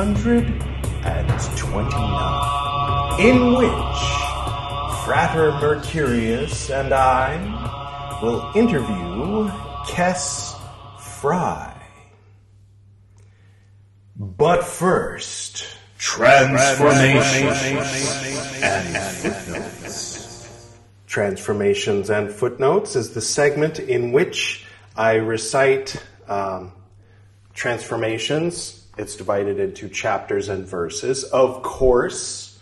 129, in which Frater Mercurius and I will interview Kess Frey. But first, transformation and footnotes. Transformations and Footnotes is the segment in which I recite um, transformations. It's divided into chapters and verses. Of course,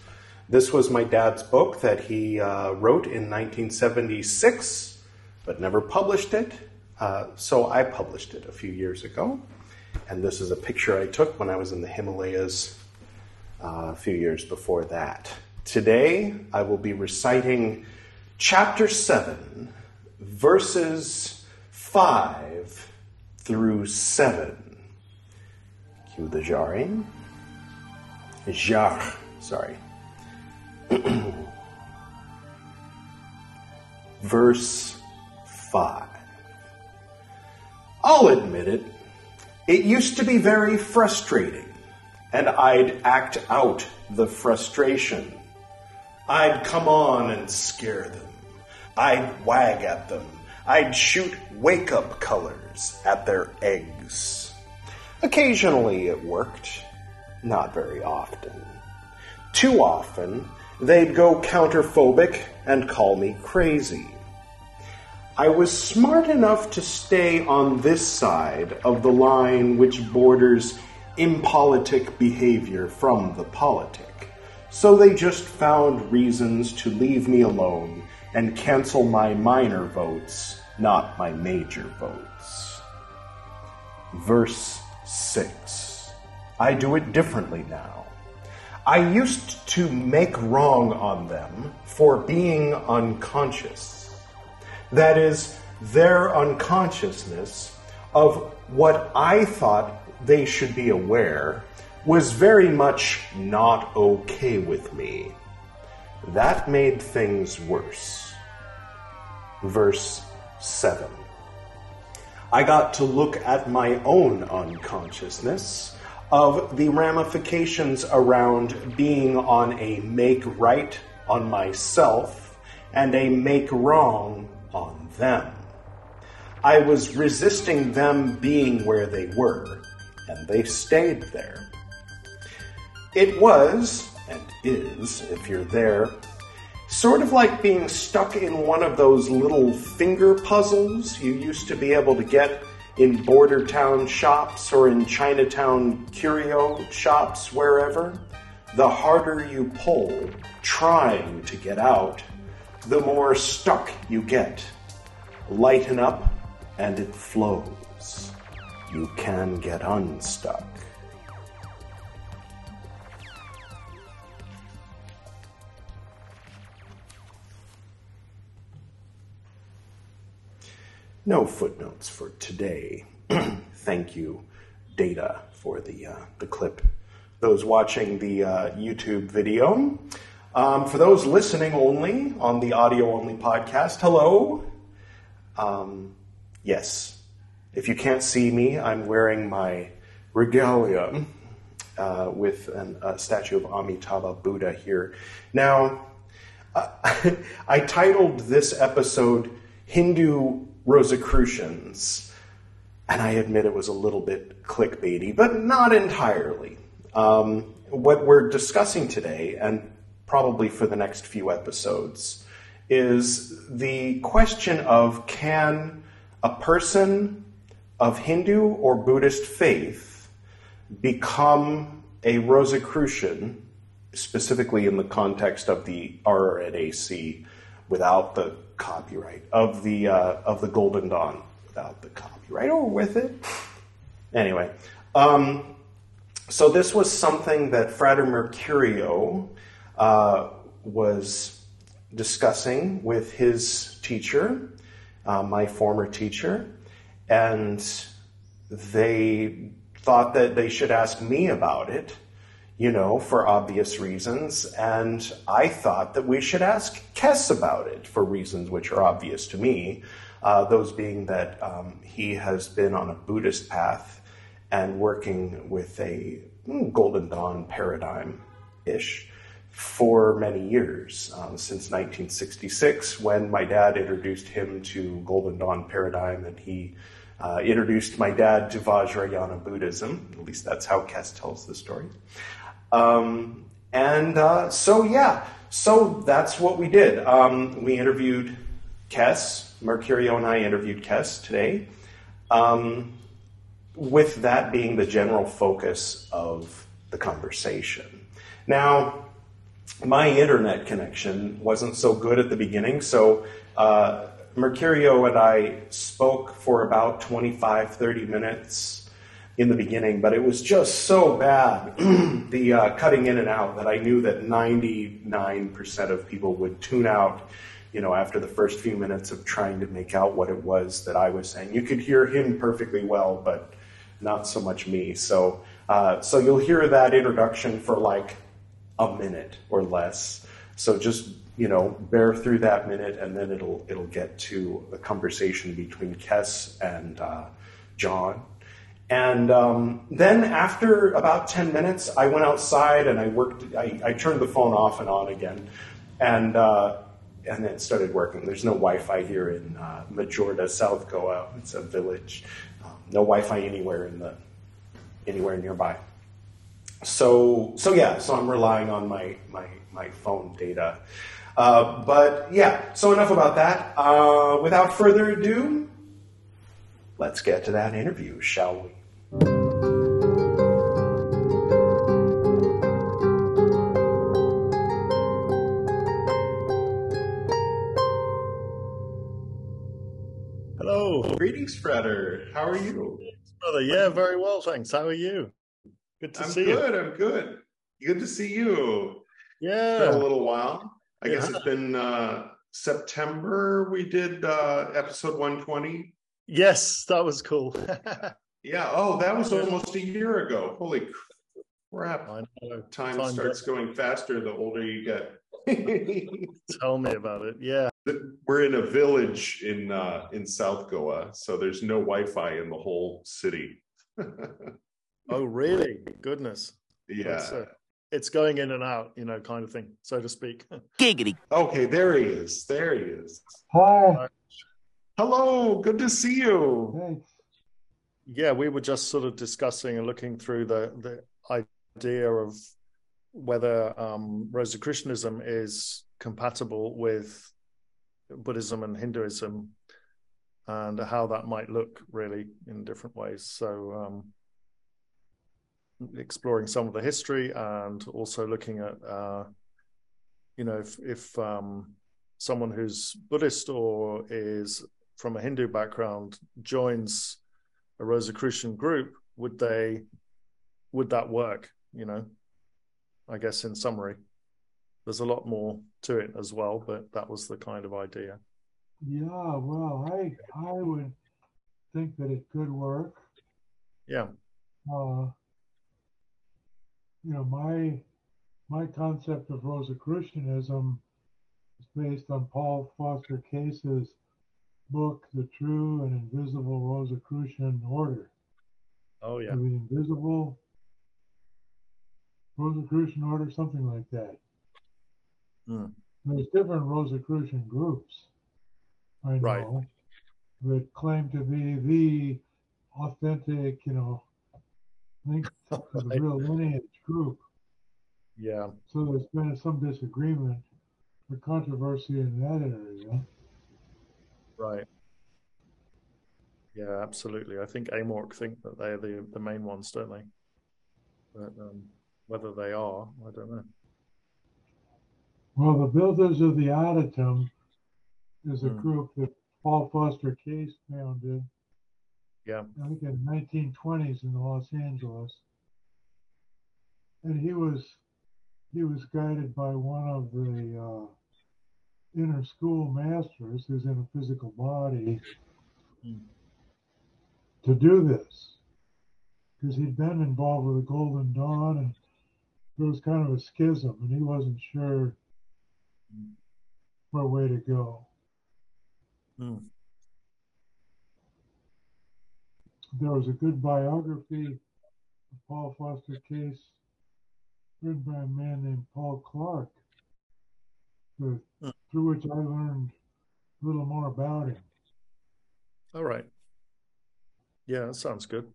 this was my dad's book that he uh, wrote in 1976, but never published it. Uh, so I published it a few years ago. And this is a picture I took when I was in the Himalayas uh, a few years before that. Today, I will be reciting chapter 7, verses 5 through 7. Cue the jarring. Jar, sorry. Verse 5. I'll admit it, it used to be very frustrating and I'd act out the frustration. I'd come on and scare them. I'd wag at them. I'd shoot wake up colors at their eggs. Occasionally it worked, not very often. Too often, they'd go counterphobic and call me crazy. I was smart enough to stay on this side of the line which borders impolitic behavior from the politic. So they just found reasons to leave me alone and cancel my minor votes, not my major votes. Verse 6. I do it differently now. I used to make wrong on them for being unconscious. That is, their unconsciousness of what I thought they should be aware, was very much not okay with me. That made things worse. Verse 7. I got to look at my own unconsciousness of the ramifications around being on a make right on myself and a make wrong on them. I was resisting them being where they were and they stayed there. It was, and is, if you're there, sort of like being stuck in one of those little finger puzzles you used to be able to get in border town shops or in Chinatown curio shops, wherever. The harder you pull, trying to get out, the more stuck you get. Lighten up, and it flows you can get unstuck. No footnotes for today. Thank you, Data, for the, uh, the clip. Those watching the uh, YouTube video. Um, for those listening only on the audio only podcast, hello. Um, yes, if you can't see me, I'm wearing my regalia uh, with an, a statue of Amitabha Buddha here. Now, uh, I titled this episode Hindu Rosicrucians, and I admit it was a little bit clickbaity, but not entirely. Um, what we're discussing today, and probably for the next few episodes, is the question of can a person of Hindu or Buddhist faith become a Rosicrucian, specifically in the context of the RNAC, without the copyright of the uh, of the Golden Dawn, without the copyright or with it. Anyway, um, so this was something that Frater Mercurio uh, was discussing with his teacher, uh, my former teacher, and they thought that they should ask me about it. You know, for obvious reasons. And I thought that we should ask Kess about it for reasons which are obvious to me. Uh, those being that um, he has been on a Buddhist path and working with a mm, Golden Dawn paradigm ish for many years, um, since 1966, when my dad introduced him to Golden Dawn paradigm and he uh, introduced my dad to Vajrayana Buddhism. At least that's how Kess tells the story. Um, and uh, so, yeah, so that's what we did. Um, we interviewed Kess, Mercurio and I interviewed Kess today, um, with that being the general focus of the conversation. Now, my internet connection wasn't so good at the beginning, so uh, Mercurio and I spoke for about 25, 30 minutes in the beginning, but it was just so bad, the uh, cutting in and out, that I knew that 99% of people would tune out, you know, after the first few minutes of trying to make out what it was that I was saying. You could hear him perfectly well, but not so much me. So, uh, so you'll hear that introduction for like a minute or less. So just you know, bear through that minute, and then it'll it'll get to the conversation between Kess and uh, John. And um, then after about ten minutes, I went outside and I worked. I, I turned the phone off and on again, and uh, and it started working. There's no Wi-Fi here in uh, Majorda, South Goa. It's a village. Um, no Wi-Fi anywhere in the anywhere nearby. So so yeah. So I'm relying on my my my phone data. Uh, but yeah, so enough about that. Uh, without further ado, let's get to that interview, shall we? Greetings, How are you? Brother, yeah, very well, thanks. How are you? Good to I'm see good, you. I'm good. Good to see you. Yeah. Been a little while. I guess it's been uh, September we did uh, episode 120. Yes, that was cool. yeah. Oh, that was almost a year ago. Holy crap. Time, Time starts going faster the older you get. Tell me about it. Yeah. We're in a village in uh, in South Goa, so there's no Wi-Fi in the whole city. oh, really? Goodness. Yeah it's going in and out, you know, kind of thing, so to speak. Giggity. Okay, there he is. There he is. Hi. Hello. Good to see you. Hey. Yeah, we were just sort of discussing and looking through the the idea of whether um, Rosicrucianism is compatible with Buddhism and Hinduism, and how that might look really in different ways. So. Um, exploring some of the history and also looking at uh, you know if, if um, someone who's Buddhist or is from a Hindu background joins a Rosicrucian group, would they would that work? You know, I guess in summary, there's a lot more to it as well, but that was the kind of idea. Yeah, well, I I would think that it could work. Yeah. Uh, you know, my my concept of Rosicrucianism is based on Paul Foster Case's book, The True and Invisible Rosicrucian Order. Oh yeah. The invisible Rosicrucian order, something like that. Mm. There's different Rosicrucian groups, I know, right. that claim to be the authentic, you know, link to the real lineage group. Yeah. So there's been some disagreement or controversy in that area. Right. Yeah, absolutely. I think AMORC think that they're the, the main ones, don't they? But um, whether they are, I don't know. Well, the Builders of the Adytum is a mm. group that Paul Foster Case founded yeah. I think in the 1920s in Los Angeles. And he was he was guided by one of the uh, inner school masters who's in a physical body mm. to do this because he'd been involved with the Golden Dawn and there was kind of a schism, and he wasn't sure what way to go. Mm. There was a good biography of Paul Foster Case written by a man named Paul Clark, Hmm. through which I learned a little more about him. All right. Yeah, that sounds good.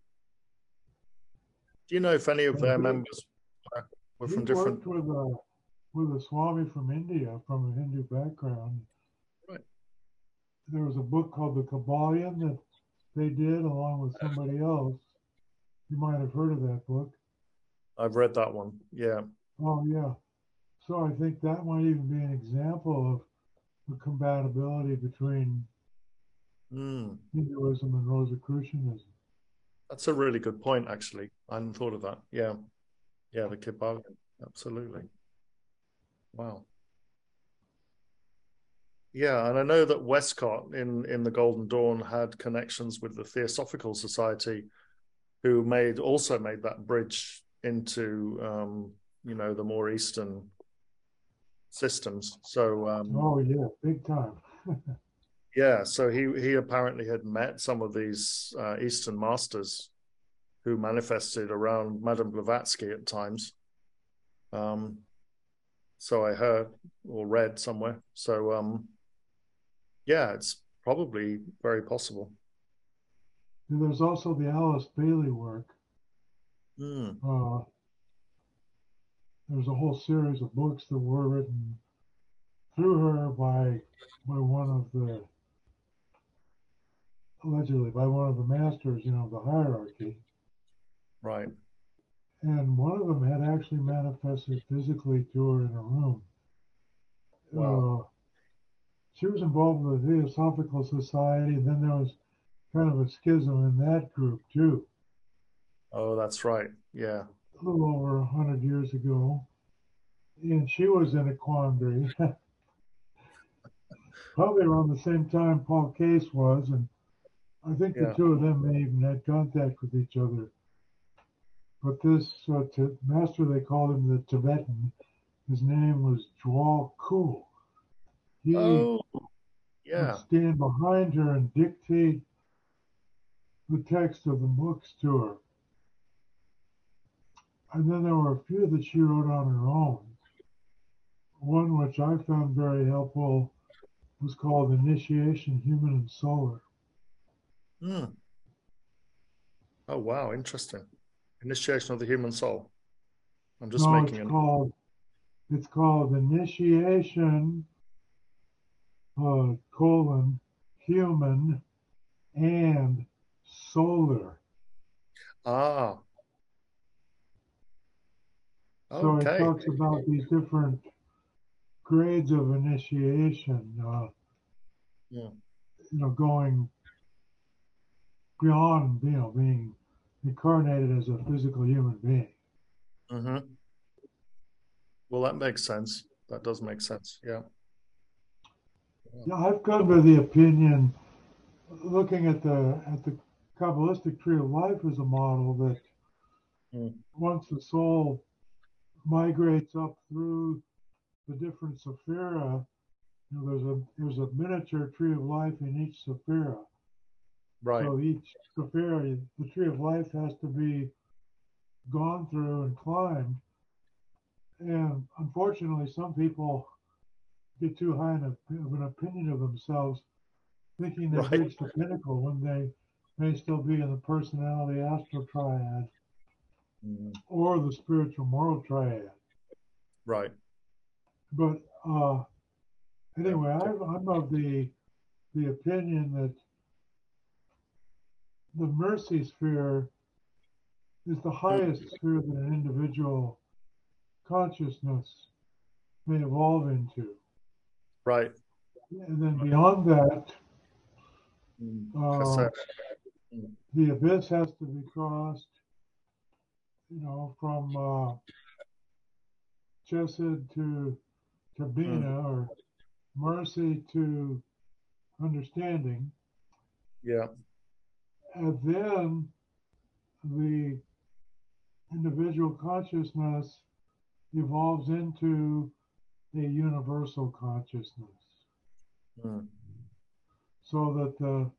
Do you know if any of their members were from different? with a with a Swami from India from a Hindu background. Right. There was a book called The Kybalion that they did along with somebody else. You might have heard of that book. I've read that one. Yeah. Oh yeah. So I think that might even be an example of the compatibility between Mm. Hinduism and Rosicrucianism. That's a really good point, actually. I hadn't thought of that. Yeah. Yeah, the Kybalion. Absolutely. Wow. Yeah, and I know that Westcott in, in the Golden Dawn had connections with the Theosophical Society, who made also made that bridge into um, you know the more Eastern systems. So um, Oh yeah, big time. yeah, so he he apparently had met some of these uh, Eastern masters who manifested around Madame Blavatsky at times. Um, so I heard or read somewhere. So um, yeah, it's probably very possible. And there's also the Alice Bailey work. Mm, Uh, there's a whole series of books that were written through her by by one of the allegedly by one of the masters, you know, the hierarchy. right. And one of them had actually manifested physically to her in a room. Wow. Uh, she was involved with the Theosophical Society, and then there was kind of a schism in that group too. Oh, that's right. Yeah. a little over a hundred years ago, and she was in a quandary. Probably around the same time Paul Case was, and I think Yeah. the two of them may even had contact with each other. But this uh, t- master, they called him the Tibetan. His name was Djwal Khul. He Oh, would stand behind her and dictate the text of the books to her. And then there were a few that she wrote on her own. One which I found very helpful was called Initiation Human and Solar. Mm. Oh, wow. Interesting. Initiation of the Human Soul. I'm just no, making it's it. called it's called Initiation uh, colon human and solar. Ah. Okay. So it talks about these different grades of initiation, uh, Yeah. you know, going beyond, you know, being incarnated as a physical human being. Mm-hmm. Well, that makes sense. That does make sense. Yeah. Yeah, I've come to the opinion, looking at the at the Kabbalistic tree of life as a model, that Mm. once the soul migrates up through the different sephira, you know, there's a there's a miniature tree of life in each sephira. Right. So each sephira, the tree of life has to be gone through and climbed. And unfortunately, some people get too high in a, of an opinion of themselves, thinking they've Right. reached the pinnacle when they may still be in the personality astral triad Mm. or the spiritual moral triad. Right. But uh, anyway, I'm, I'm of the the opinion that the mercy sphere is the highest sphere that an individual consciousness may evolve into. Right. And then beyond that, Mm. uh, the abyss has to be crossed, you know, from uh, Chesed to to Binah or mercy to understanding. Yeah. And then the individual consciousness evolves into a universal consciousness. Mm. So that the,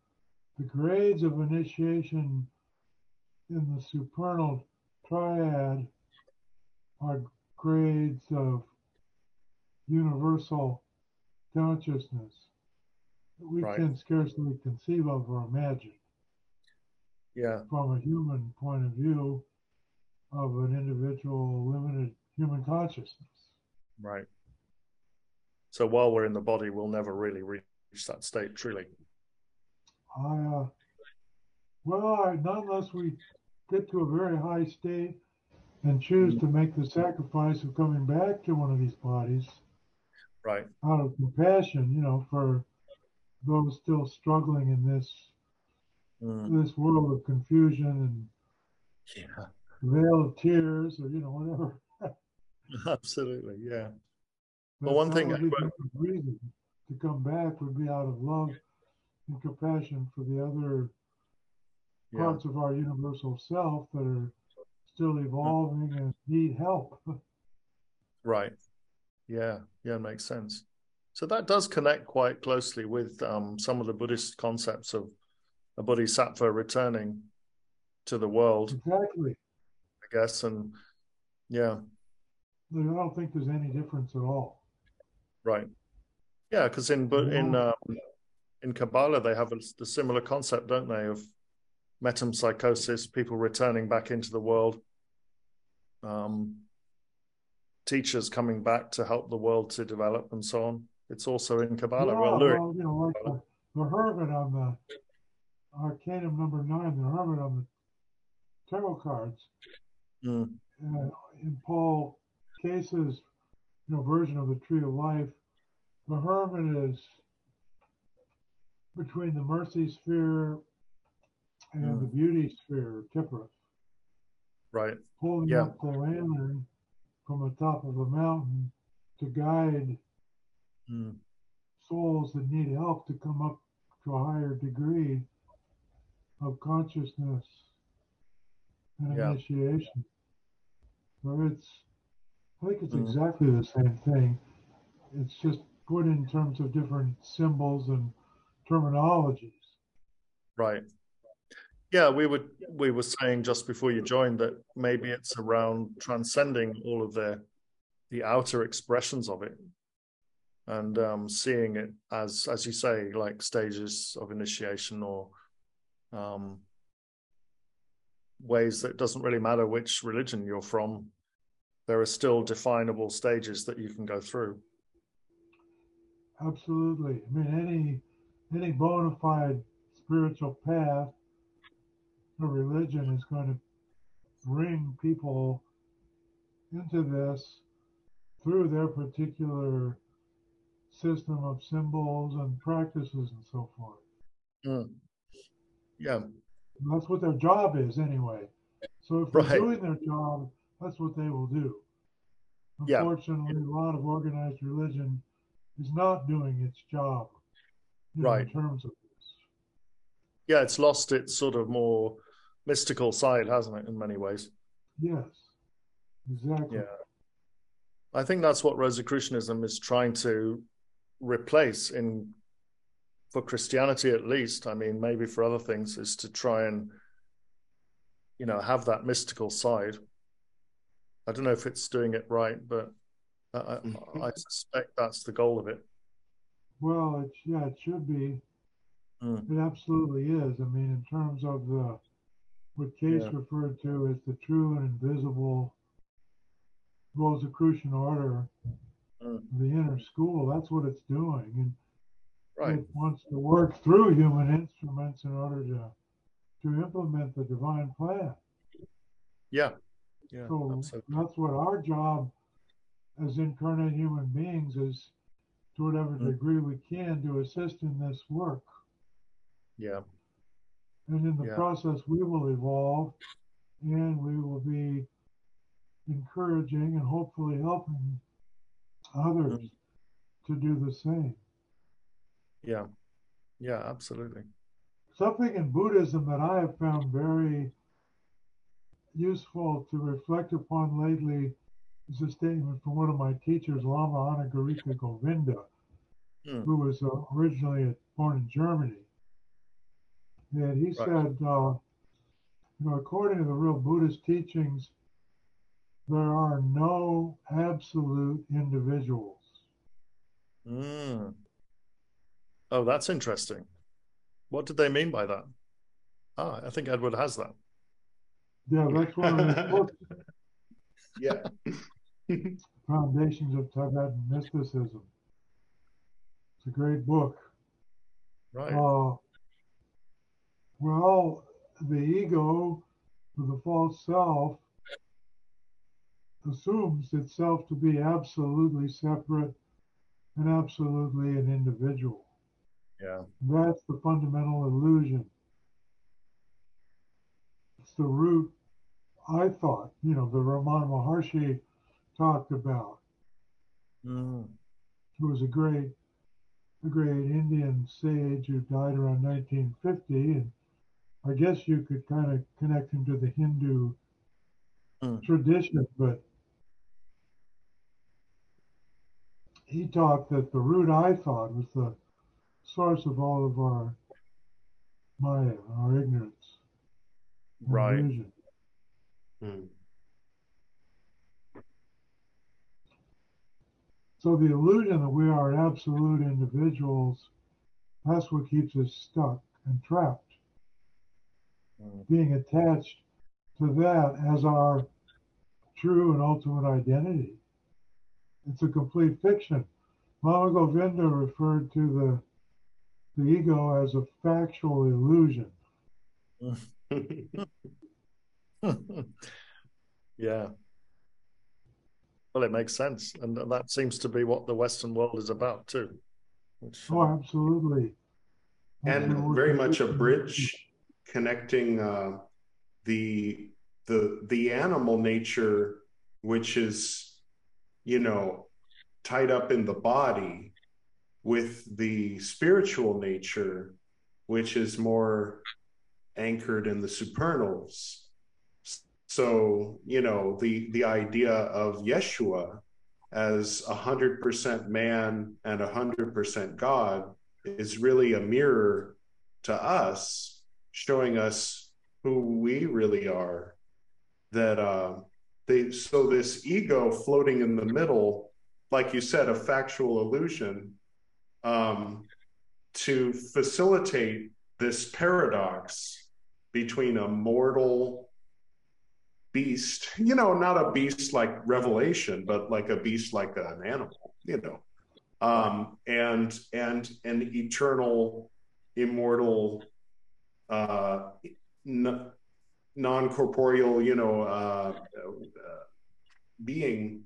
the grades of initiation in the supernal triad are grades of universal consciousness that we Right. can scarcely conceive of or imagine Yeah. from a human point of view of an individual limited human consciousness. Right. So while we're in the body, we'll never really reach that state truly. I, uh, well, I, not unless we get to a very high state and choose to make the sacrifice of coming back to one of these bodies Right. out of compassion, you know, for those still struggling in this Mm. this world of confusion and Yeah. veil of tears, or you know, whatever. Absolutely. Yeah. But Well, one thing I- the reason to come back would be out of love and compassion for the other Yeah. parts of our universal self that are still evolving and need help. Right. Yeah. Yeah. Makes sense. So that does connect quite closely with um, some of the Buddhist concepts of a bodhisattva returning to the world, exactly. I guess. And yeah. I don't think there's any difference at all. Right. Yeah, because in but in um, in Kabbalah they have a, the similar concept, don't they, of metempsychosis, people returning back into the world, um, teachers coming back to help the world to develop, and so on. It's also in Kabbalah. Yeah, well, well, you know, like the, the hermit on the Arcanum number nine, the hermit on the tarot cards, Mm, uh, in Paul Case's you know, version of the Tree of Life, the hermit is between the mercy sphere and the beauty sphere, Tipra, right. Pulling Yeah. up the lantern from the top of a mountain to guide Mm, souls that need help to come up to a higher degree of consciousness and Yeah. initiation. So it's, I think it's Mm. exactly the same thing. It's just put in terms of different symbols and terminologies. right. Yeah, we would we were saying just before you joined that maybe it's around transcending all of the the outer expressions of it and um, seeing it as as you say like stages of initiation or um, ways that it doesn't really matter which religion you're from there are still definable stages that you can go through Absolutely. I mean, any any bona fide spiritual path or religion is going to bring people into this through their particular system of symbols and practices and so forth. Mm. Yeah And that's what their job is anyway. So if they're Right. doing their job, that's what they will do. Yeah. Unfortunately, a lot of organized religion is not doing its job you know, Right. in terms of this. yeah it's lost its sort of more mystical side hasn't it in many ways Yes, exactly. Yeah. I think that's what Rosicrucianism is trying to replace in for Christianity at least. I mean, maybe for other things is to try and you know have that mystical side. I don't know if it's doing it right, but I, I, I suspect that's the goal of it. Well, it, yeah, it should be. Mm. It absolutely is. I mean, in terms of the what Case Yeah. referred to as the true and invisible Rosicrucian order, Mm. the inner school, that's what it's doing. And Right. it wants to work through human instruments in order to to implement the divine plan. Yeah. Yeah. So absolutely. that's what our job as incarnate human beings is to whatever Mm. degree we can to assist in this work. Yeah. And in the Yeah. process, we will evolve and we will be encouraging and hopefully helping others Mm. to do the same. Yeah. Yeah. Absolutely. Something in Buddhism that I have found very useful to reflect upon lately is a statement from one of my teachers, Lama Anagarika Govinda, hmm. who was uh, originally born in Germany. And he right. said, uh, you know, according to the real Buddhist teachings, there are no absolute individuals. Mm. Oh, that's interesting. What did they mean by that? Ah, I think Edward has that. Yeah, that's one of his books. yeah. Foundations of Tibetan Mysticism. It's a great book. Right. Uh, well, the ego, the false self, assumes itself to be absolutely separate and absolutely an individual. Yeah. That's the fundamental illusion. It's the root, I thought, you know, the Ramana Maharshi talked about. Mm. Who was a great, a great Indian sage who died around 1950, and I guess you could kind of connect him to the Hindu mm. tradition, but he taught that the root I thought was the source of all of our Maya, our ignorance. Right. Hmm. So the illusion that we are absolute individuals, that's what keeps us stuck and trapped. Mm. Being attached to that as our true and ultimate identity. It's a complete fiction. Lama Govinda referred to the the ego as a factual illusion. yeah. Well, it makes sense. And that seems to be what the Western world is about, too. Which, oh, absolutely. And very much a bridge connecting uh, the the the animal nature, which is, you know, tied up in the body, with the spiritual nature, which is more anchored in the supernals. So, you know, the, the idea of Yeshua as a hundred percent man and a hundred percent God is really a mirror to us, showing us who we really are. That uh, they so this ego floating in the middle, like you said, a factual illusion, um, to facilitate this paradox between a mortal beast, you know, not a beast like Revelation, but like a beast like an animal, you know, um, and and an eternal, immortal, uh, n- non-corporeal, you know, uh, uh, being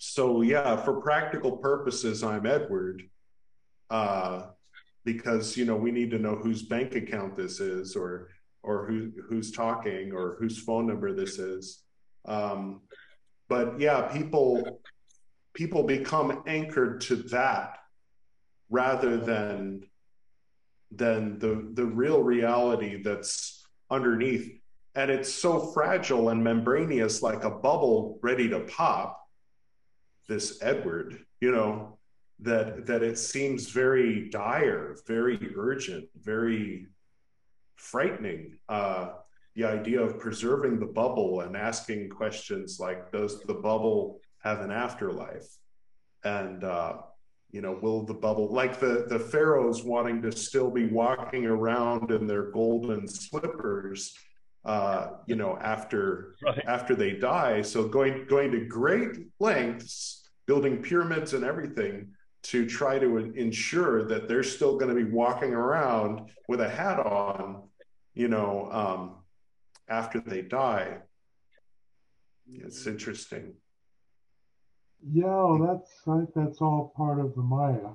so yeah, for practical purposes, I'm Edward, uh, because you know we need to know whose bank account this is, or or who who's talking, or whose phone number this is. Um, but yeah, people people become anchored to that rather than than the the real reality that's underneath and it's so fragile and membranous like a bubble ready to pop this Edward, you know, that that it seems very dire, very urgent, very frightening. Uh, the idea of preserving the bubble and asking questions like, does the bubble have an afterlife? And uh, you know, will the bubble like the the pharaohs wanting to still be walking around in their golden slippers? uh, you know, after right. after they die. So going going to great lengths, building pyramids and everything to try to ensure that they're still going to be walking around with a hat on, you know, um, after they die. It's interesting. Yeah, that's I that's all part of the Maya.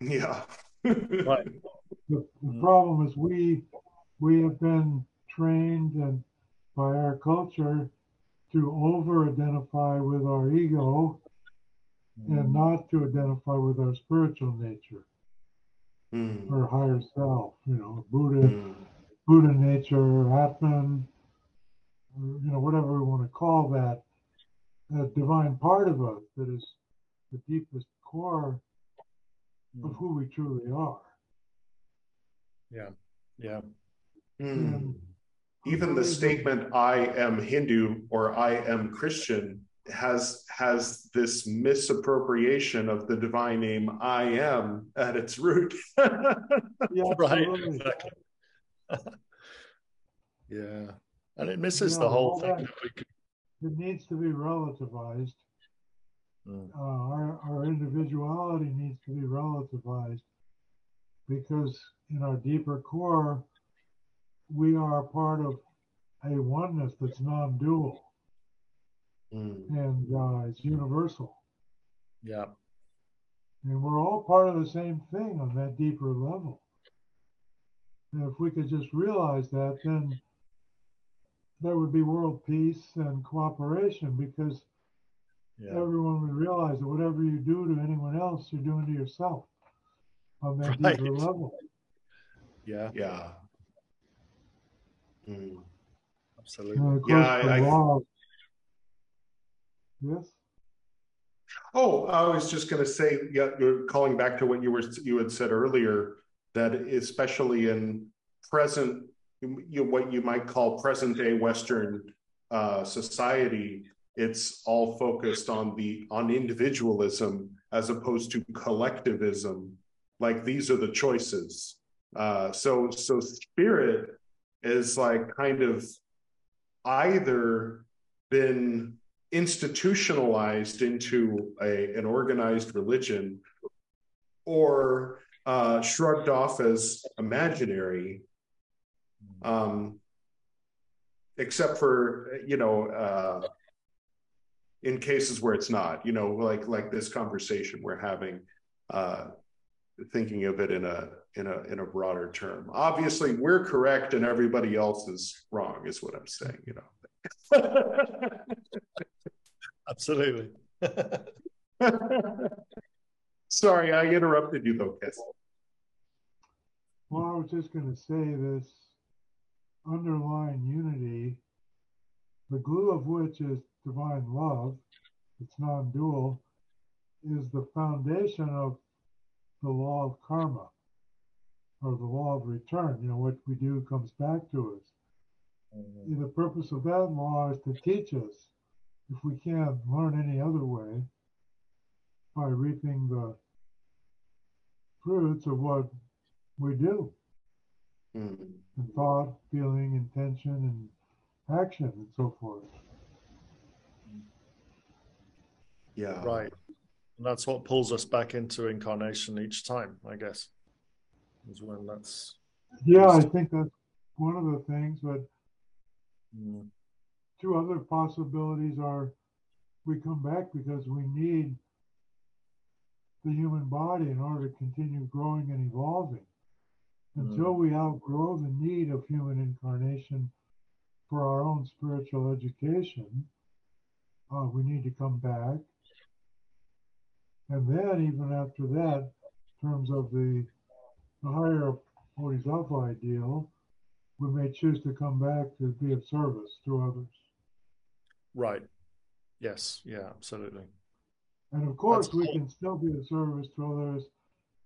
Yeah. right. The, the problem is we we have been trained and by our culture to over identify with our ego mm. and not to identify with our spiritual nature mm. or higher self, you know, Buddha, mm. Buddha nature, Atman, or, you know, whatever we want to call that, that divine part of us that is the deepest core of Mm. who we truly are. Yeah. Yeah. Mm. Even the statement "I am Hindu" or "I am Christian" has has this misappropriation of the divine name "I am" at its root. Yeah, Right. Exactly. yeah. And it misses Yeah, the whole thing. that- that we could- It needs to be relativized. Mm. Uh, our, our individuality needs to be relativized because in our deeper core, we are part of a oneness that's non-dual Mm. and uh, it's universal. Yeah. And we're all part of the same thing on that deeper level. And if we could just realize that, then there would be world peace and cooperation because Yeah. everyone would realize that whatever you do to anyone else, you're doing to yourself on that Right. deeper level. Yeah. Yeah. Mm. Absolutely. And of course, Yeah, the I- I- law. Yes. Oh, I was just going to say, yeah, you're calling back to what you were you had said earlier that especially in present, you what you might call present day Western uh, society, it's all focused on the on individualism as opposed to collectivism. Like these are the choices. Uh, so so spirit is like kind of either been institutionalized into a, an organized religion or uh, shrugged off as imaginary, um, except for you know uh, in cases where it's not. You know, like like this conversation we're having, uh, thinking of it in a in a in a broader term. Obviously, we're correct and everybody else is wrong. Is what I'm saying. You know. Absolutely. Sorry, I interrupted you though, Kess. Well, I was just going to say this underlying unity, the glue of which is divine love, it's non dual, is the foundation of the law of karma or the law of return. You know, what we do comes back to us. Mm-hmm. And the purpose of that law is to teach us, if we can't learn any other way, by reaping the fruits of what we do Mm. in thought, feeling, intention, and action, and so forth. Yeah. Right. And that's what pulls us back into incarnation each time, I guess. Is when that's Yeah, I think that's one of the things, but mm, two other possibilities are we come back because we need the human body in order to continue growing and evolving. Until we outgrow the need of human incarnation for our own spiritual education, uh, we need to come back. And then, even after that, in terms of the, the higher Bodhisattva ideal, we may choose to come back to be of service to others. Right. Yes. Yeah. Absolutely. And of course, That's we cool. can still be of service to others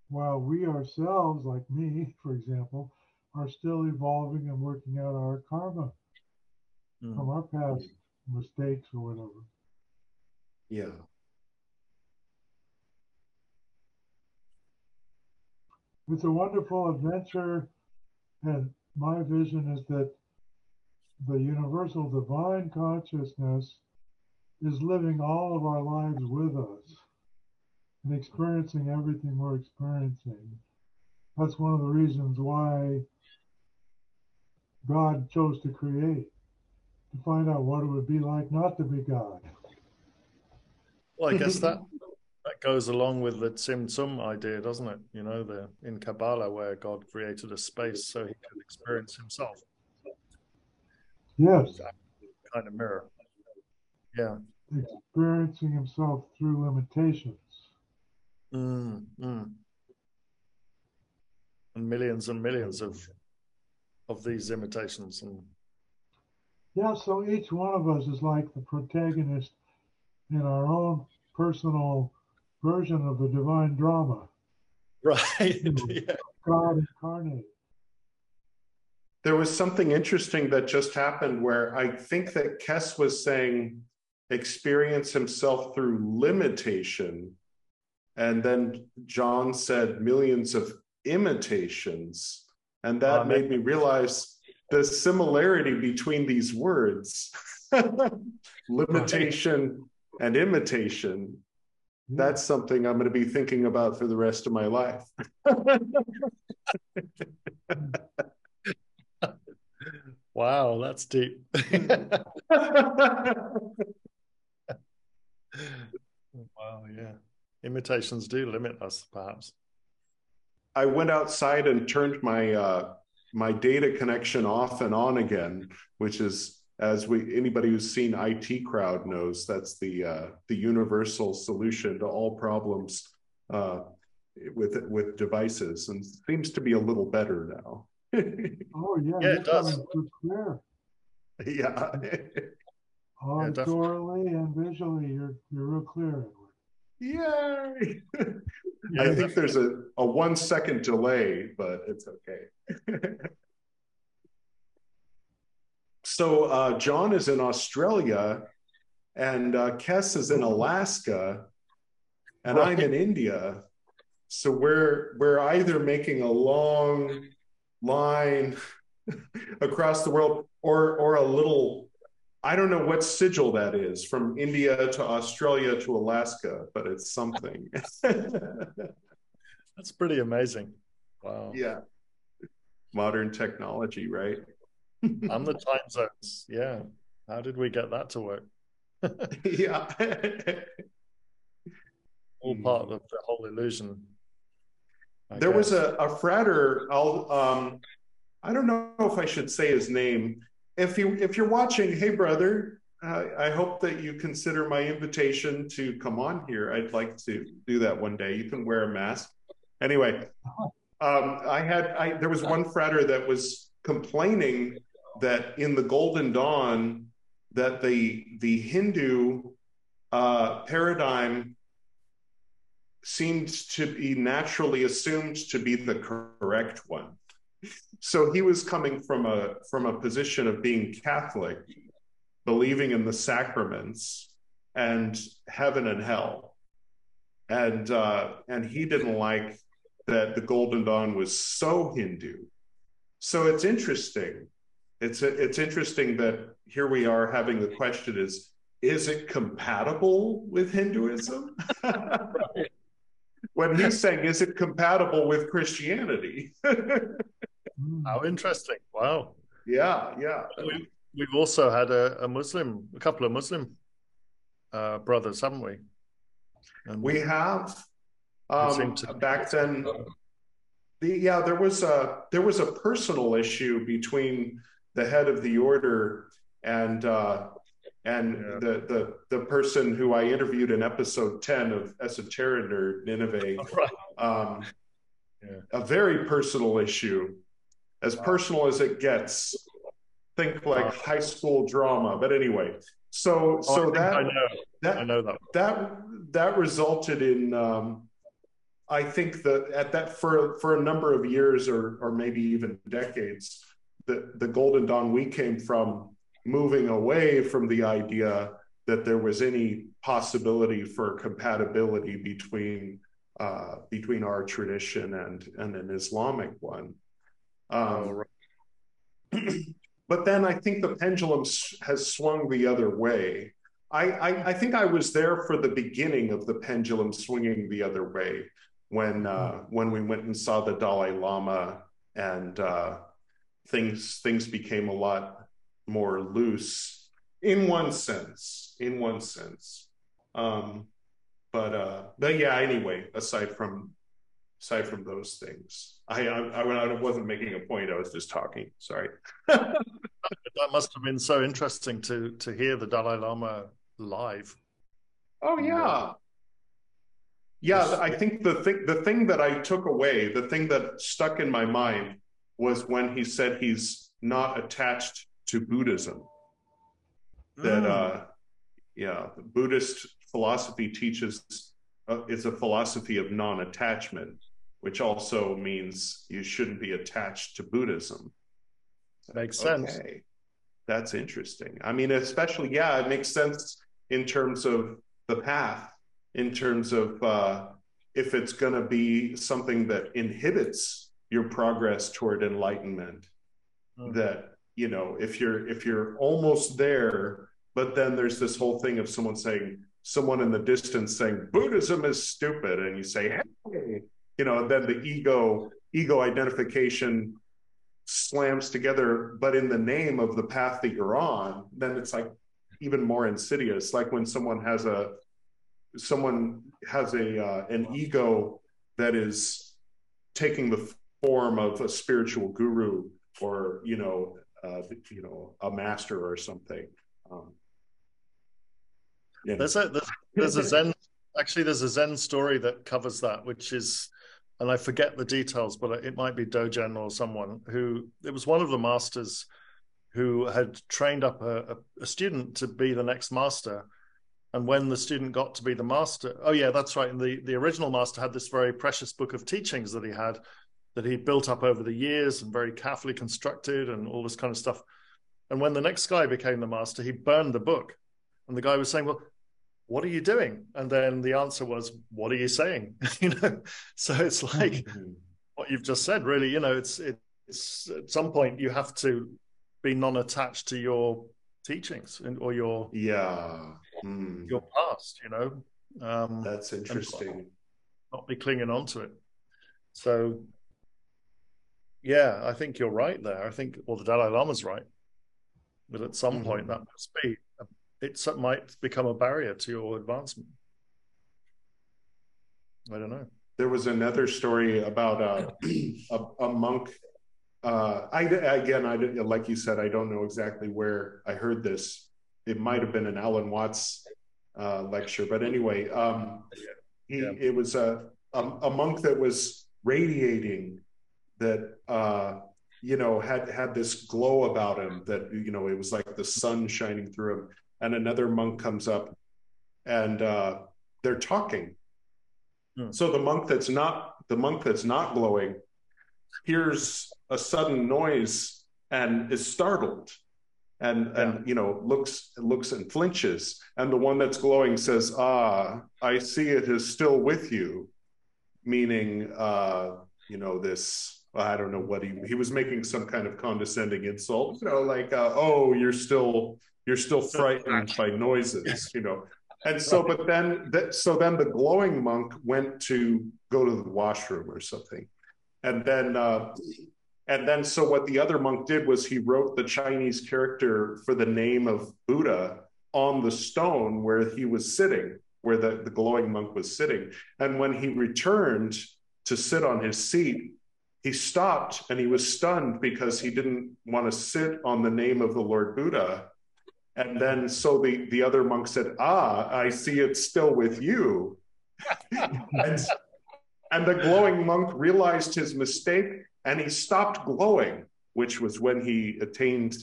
while we ourselves, like me, for example, are still evolving and working out our karma Mm. from our past mistakes or whatever. Yeah. It's a wonderful adventure, and my vision is that the universal divine consciousness is living all of our lives with us and experiencing everything we're experiencing. That's one of the reasons why God chose to create, to find out what it would be like not to be God. Well, I guess that that goes along with the Tzimtzum idea, doesn't it? You know, the in Kabbalah where God created a space so he could experience himself, Yes, kind of mirror. Yeah. experiencing himself through limitations. Mm, mm. And millions and millions of of these imitations and Yeah, so each one of us is like the protagonist in our own personal version of the divine drama. Right. yeah. God incarnate. There was something interesting that just happened where I think that Kess was saying experience himself through limitation. And then John said millions of imitations. And that uh, made me realize the similarity between these words limitation and imitation. That's something I'm going to be thinking about for the rest of my life. wow, that's deep. wow, yeah. Imitations do limit us, perhaps. I went outside and turned my uh, my data connection off and on again, which is as we anybody who's seen IT crowd knows that's the uh, the universal solution to all problems uh, with with devices, and seems to be a little better now. oh yeah, yeah, it does. Clear. Yeah. Auditorily yeah, and visually, you're you're real clear. Yay! yeah, I think there's a, a one second delay, but it's okay. so uh, John is in Australia, and uh, Kess is in Alaska, and right. I'm in India. So we're we're either making a long line across the world, or or a little I don't know what sigil that is from India to Australia to Alaska, but it's something. That's pretty amazing. Wow. Yeah. Modern technology, right? I'm the time zones. Yeah. How did we get that to work? yeah. All part of the whole illusion. I there guess. was a, a frater, I'll um I don't know if I should say his name if you if you're watching, hey brother, uh, I hope that you consider my invitation to come on here. I'd like to do that one day. You can wear a mask. Anyway, um, I had I there was one frater that was complaining that in the Golden Dawn that the the Hindu uh, paradigm seemed to be naturally assumed to be the correct one so he was coming from a from a position of being Catholic, believing in the sacraments and heaven and hell, and uh, and he didn't like that the Golden Dawn was so Hindu. So it's interesting. It's it's interesting that here we are having the question is is it compatible with Hinduism? when he's saying is it compatible with Christianity? How interesting! Wow. Yeah, yeah. We, we've also had a, a, Muslim, a couple of Muslim uh, brothers, haven't we? And we have. Um, to... Back then, the, yeah, there was a there was a personal issue between the head of the order and uh, and yeah. the the the person who I interviewed in episode ten of Esoteric Nerd Nineveh. Right. Um, yeah. A very personal issue as personal as it gets. Think like high school drama, but anyway. So oh, so that I know that I know that that that resulted in um, I think that at that for for a number of years or or maybe even decades, the the Golden Dawn we came from moving away from the idea that there was any possibility for compatibility between uh, between our tradition and and an Islamic one. Um, but then I think the pendulum has swung the other way. I, I, I, think I was there for the beginning of the pendulum swinging the other way when uh, when we went and saw the Dalai Lama and uh, things things became a lot more loose in one sense. In one sense, um, but uh, but yeah. Anyway, aside from aside from those things. I, I, I wasn't making a point. I was just talking. Sorry. that must have been so interesting to to hear the Dalai Lama live. Oh yeah. Yeah, I think the thing the thing that I took away, the thing that stuck in my mind was when he said he's not attached to Buddhism. that mm. uh, yeah, Buddhist philosophy teaches uh, it's a philosophy of non-attachment, which also means you shouldn't be attached to Buddhism. Makes sense. Okay. That's interesting. I mean, especially yeah, it makes sense in terms of the path, in terms of uh, if it's going to be something that inhibits your progress toward enlightenment. Mm. That you know, if you're if you're almost there, but then there's this whole thing of someone saying, someone in the distance saying Buddhism is stupid, and you say, hey, you know, then the ego ego identification slams together, but in the name of the path that you're on, then it's like even more insidious. Like when someone has a someone has a uh, an ego that is taking the form of a spiritual guru or you know uh, you know a master or something. Um, yeah. There's a there's, there's a Zen actually there's a Zen story that covers that, which is and I forget the details, but it might be Dogen or someone who it was one of the masters who had trained up a, a, student to be the next master. And when the student got to be the master, oh yeah, that's right. And the, the original master had this very precious book of teachings that he had that he built up over the years and very carefully constructed and all this kind of stuff. And when the next guy became the master, he burned the book. And the guy was saying, Well, what are you doing? And then the answer was, what are you saying? you know, so it's like mm-hmm. what you've just said, really, you know, it's, it's at some point you have to be non-attached to your teachings and, or your, yeah, mm. your past, you know? Um, That's interesting. Not be clinging on to it. So, yeah, I think you're right there. I think, well, the Dalai Lama's right. But at some mm-hmm. point that must be it might become a barrier to your advancement. I don't know. There was another story about uh, a, a, monk. Uh, I again, I like you said, I don't know exactly where I heard this. It might have been an Alan Watts uh, lecture, but anyway, um, he, yeah. it was a, a, a monk that was radiating that uh, you know had had this glow about him that you know it was like the sun shining through him and another monk comes up and uh, they're talking. Hmm. So the monk that's not the monk that's not glowing hears a sudden noise and is startled and yeah. and you know looks looks and flinches and the one that's glowing says ah i see it is still with you meaning uh you know this i don't know what he he was making some kind of condescending insult you know like uh, oh you're still you're still frightened by noises, you know. And so, but then, that, so then the glowing monk went to go to the washroom or something, and then, uh, and then, so what the other monk did was he wrote the Chinese character for the name of Buddha on the stone where he was sitting, where the, the glowing monk was sitting. And when he returned to sit on his seat, he stopped and he was stunned because he didn't want to sit on the name of the Lord Buddha and then so the, the other monk said, Ah, I see it's still with you. and, and the glowing monk realized his mistake and he stopped glowing, which was when he attained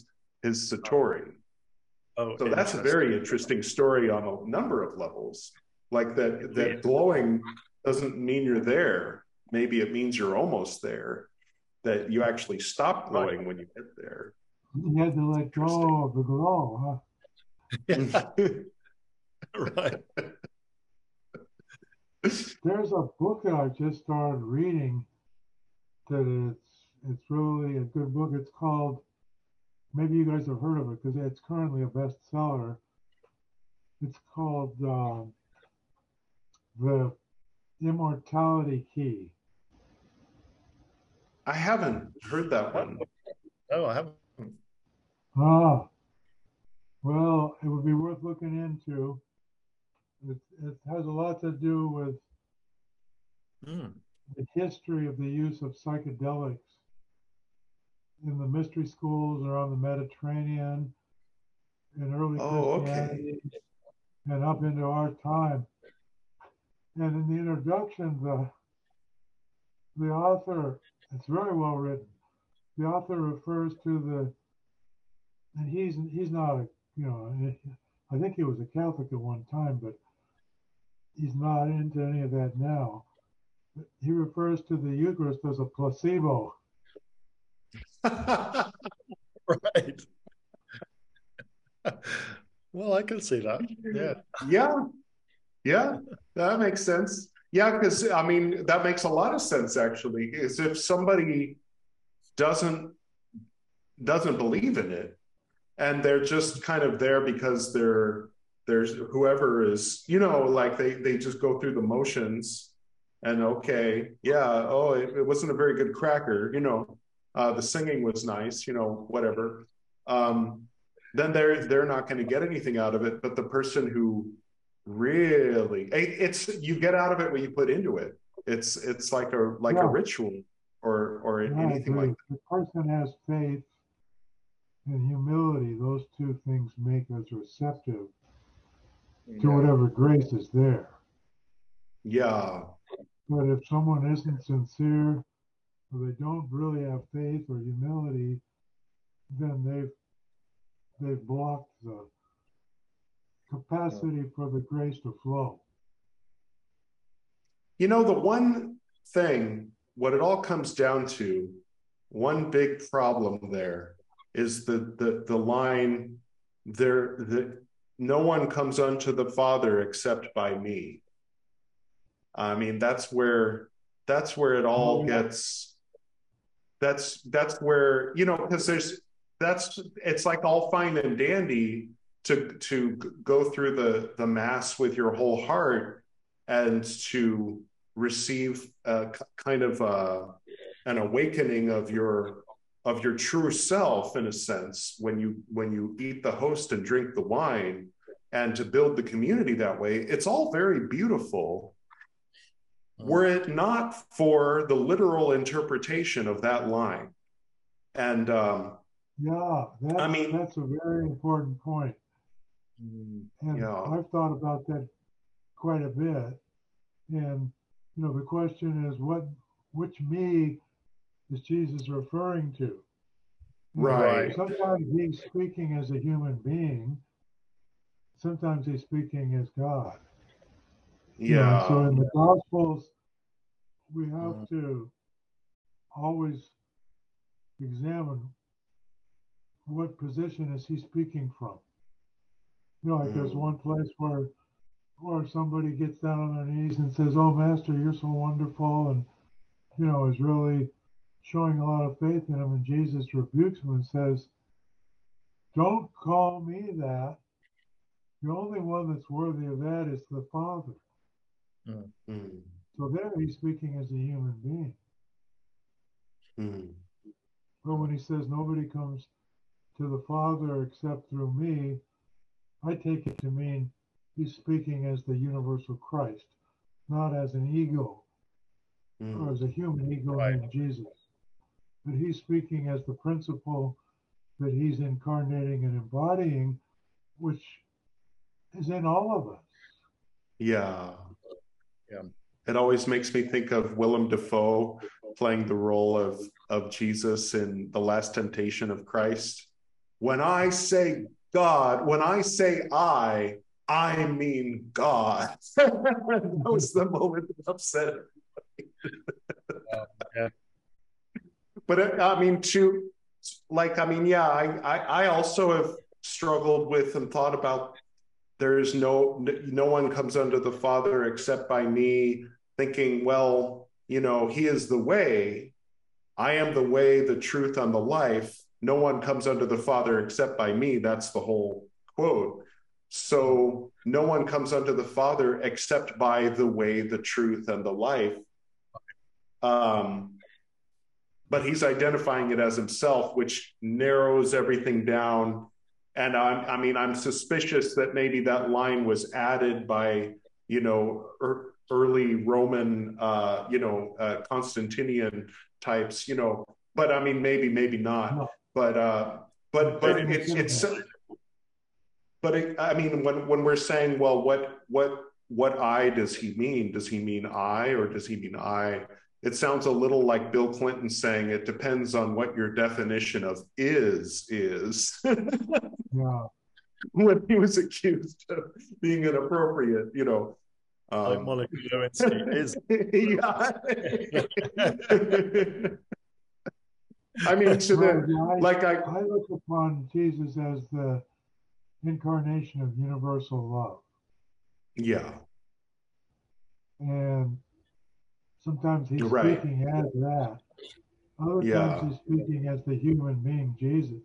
his Satori. Oh, so that's a very interesting story on a number of levels. Like that, that yeah. glowing doesn't mean you're there. Maybe it means you're almost there. That you actually stop glowing right. when you get there. You had to let go of the glow, huh? right. There's a book that I just started reading that it's it's really a good book. It's called maybe you guys have heard of it because it's currently a bestseller. It's called uh, The Immortality Key. I haven't heard that one. Oh, I haven't. Ah, well, it would be worth looking into. It, it has a lot to do with mm. the history of the use of psychedelics in the mystery schools around the Mediterranean in early oh, Christianity okay. and up into our time. And in the introduction, the the author, it's very well written. The author refers to the and he's he's not a you know, I think he was a Catholic at one time, but he's not into any of that now. He refers to the Eucharist as a placebo. right. well, I can see that. Yeah. Yeah. Yeah. That makes sense. Yeah, because I mean that makes a lot of sense actually. Is if somebody doesn't doesn't believe in it and they're just kind of there because they're there's whoever is you know like they they just go through the motions and okay yeah oh it, it wasn't a very good cracker you know uh, the singing was nice you know whatever um, then they're they're not going to get anything out of it but the person who really it's you get out of it what you put into it it's it's like a like yeah. a ritual or or yeah, anything like that. the person has faith and humility, those two things make us receptive yeah. to whatever grace is there. Yeah. But if someone isn't sincere or they don't really have faith or humility, then they've they've blocked the capacity for the grace to flow. You know, the one thing, what it all comes down to, one big problem there is the the the line there that no one comes unto the Father except by me. I mean, that's where that's where it all oh, gets. That's that's where you know because there's that's it's like all fine and dandy to to go through the the mass with your whole heart and to receive a kind of a, uh, an awakening of your of your true self in a sense when you when you eat the host and drink the wine and to build the community that way it's all very beautiful. Were it not for the literal interpretation of that line. And um yeah that's, i mean that's a very important point mm, and yeah. i've thought about that quite a bit and you know the question is what which me is Jesus referring to? Right. Sometimes he's speaking as a human being. Sometimes he's speaking as God. Yeah. so in the Gospels, we have mm. to always examine what position is he speaking from. You know, like mm. there's one place where where somebody gets down on their knees and says, "Oh, Master, you're so wonderful," and you know, is really showing a lot of faith in him, and Jesus rebukes him and says, Don't call me that. The only one that's worthy of that is the Father. Mm-hmm. So there he's speaking as a human being. Mm-hmm. But when he says nobody comes to the Father except through me, I take it to mean he's speaking as the universal Christ, not as an ego mm. or as a human ego right. named Jesus but he's speaking as the principle that he's incarnating and embodying, which is in all of us. Yeah. Yeah. It always makes me think of Willem Dafoe playing the role of, of Jesus in The Last Temptation of Christ. When I say God, when I say I, I mean God. that was the moment that upset yeah but uh, I mean, to like, I mean, yeah, I, I, I also have struggled with and thought about there's no no one comes under the Father except by me, thinking, well, you know, He is the way. I am the way, the truth, and the life. No one comes under the Father except by me. That's the whole quote. So no one comes unto the Father except by the way, the truth, and the life. Um, but he's identifying it as himself, which narrows everything down. And I'm, I mean, I'm suspicious that maybe that line was added by, you know, er, early Roman, uh, you know, uh, Constantinian types, you know. But I mean, maybe, maybe not. But, uh, but, but it, it's. But it, I mean, when when we're saying, well, what what what I does he mean? Does he mean I, or does he mean I? it sounds a little like Bill Clinton saying it depends on what your definition of is is. yeah. when he was accused of being inappropriate, you know. Um, like Monica Lewinsky is. yeah. I mean, to the I, like I, I look upon Jesus as the incarnation of universal love. Yeah. And sometimes he's right. speaking as that. Other yeah. times he's speaking as the human being Jesus.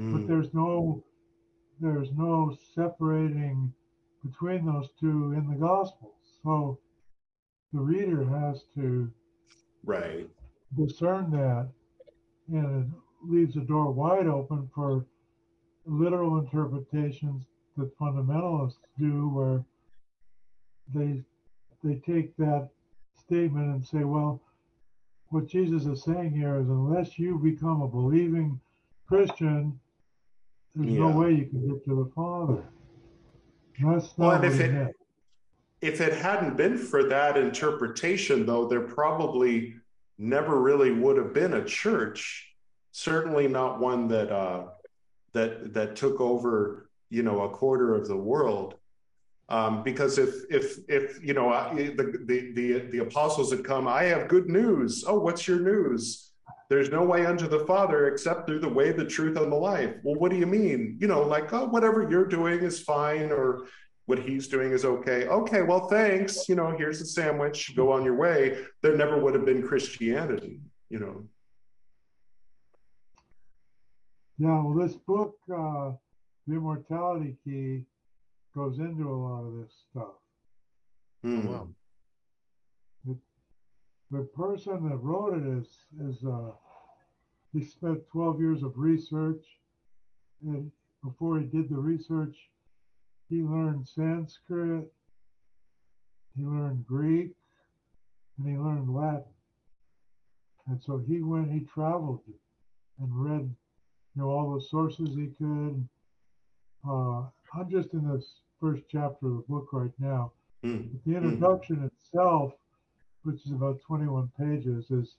Mm. But there's no there's no separating between those two in the Gospels. So the reader has to right discern that, and it leaves the door wide open for literal interpretations that fundamentalists do, where they they take that statement and say, well, what Jesus is saying here is unless you become a believing Christian, there's yeah. no way you can get to the Father. That's not well, if it, if it hadn't been for that interpretation, though, there probably never really would have been a church. Certainly not one that uh, that that took over, you know, a quarter of the world. Um, because if if if you know the, the the the apostles had come, I have good news. Oh, what's your news? There's no way unto the Father except through the way, the truth, and the life. Well, what do you mean? You know, like, oh, whatever you're doing is fine, or what he's doing is okay. Okay, well, thanks. You know, here's a sandwich. Go on your way. There never would have been Christianity, you know. Yeah, well, this book, uh, The Immortality Key, goes into a lot of this stuff. Mm. Wow the person that wrote it is is uh, he spent 12 years of research, and before he did the research, he learned Sanskrit, he learned Greek, and he learned Latin. And so he went, he traveled and read, you know, all the sources he could. Uh, I'm just in this first chapter of the book right now. Mm. the introduction mm. itself which is about 21 pages, is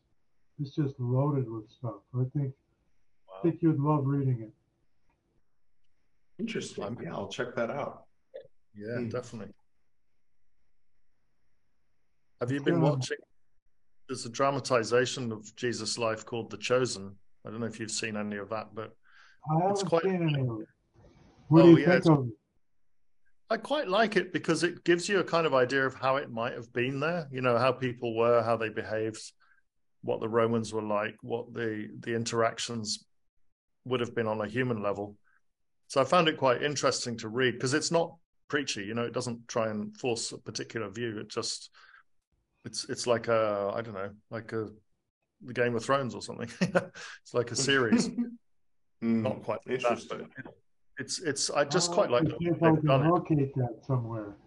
is just loaded with stuff. I think wow. I think you'd love reading it. Interesting. Yeah, I'll check that out. Yeah, mm. definitely. Have you been yeah. watching? There's a dramatization of Jesus' life called The Chosen. I don't know if you've seen any of that, but it's quite... it. What oh, do you yeah, think of? I quite like it because it gives you a kind of idea of how it might have been there. You know, how people were, how they behaved, what the Romans were like, what the the interactions would have been on a human level. So I found it quite interesting to read because it's not preachy. You know, it doesn't try and force a particular view. It just it's it's like a I don't know, like a the Game of Thrones or something. it's like a series. mm, not quite interesting. That, but it's it's I just quite like if I can locate that somewhere.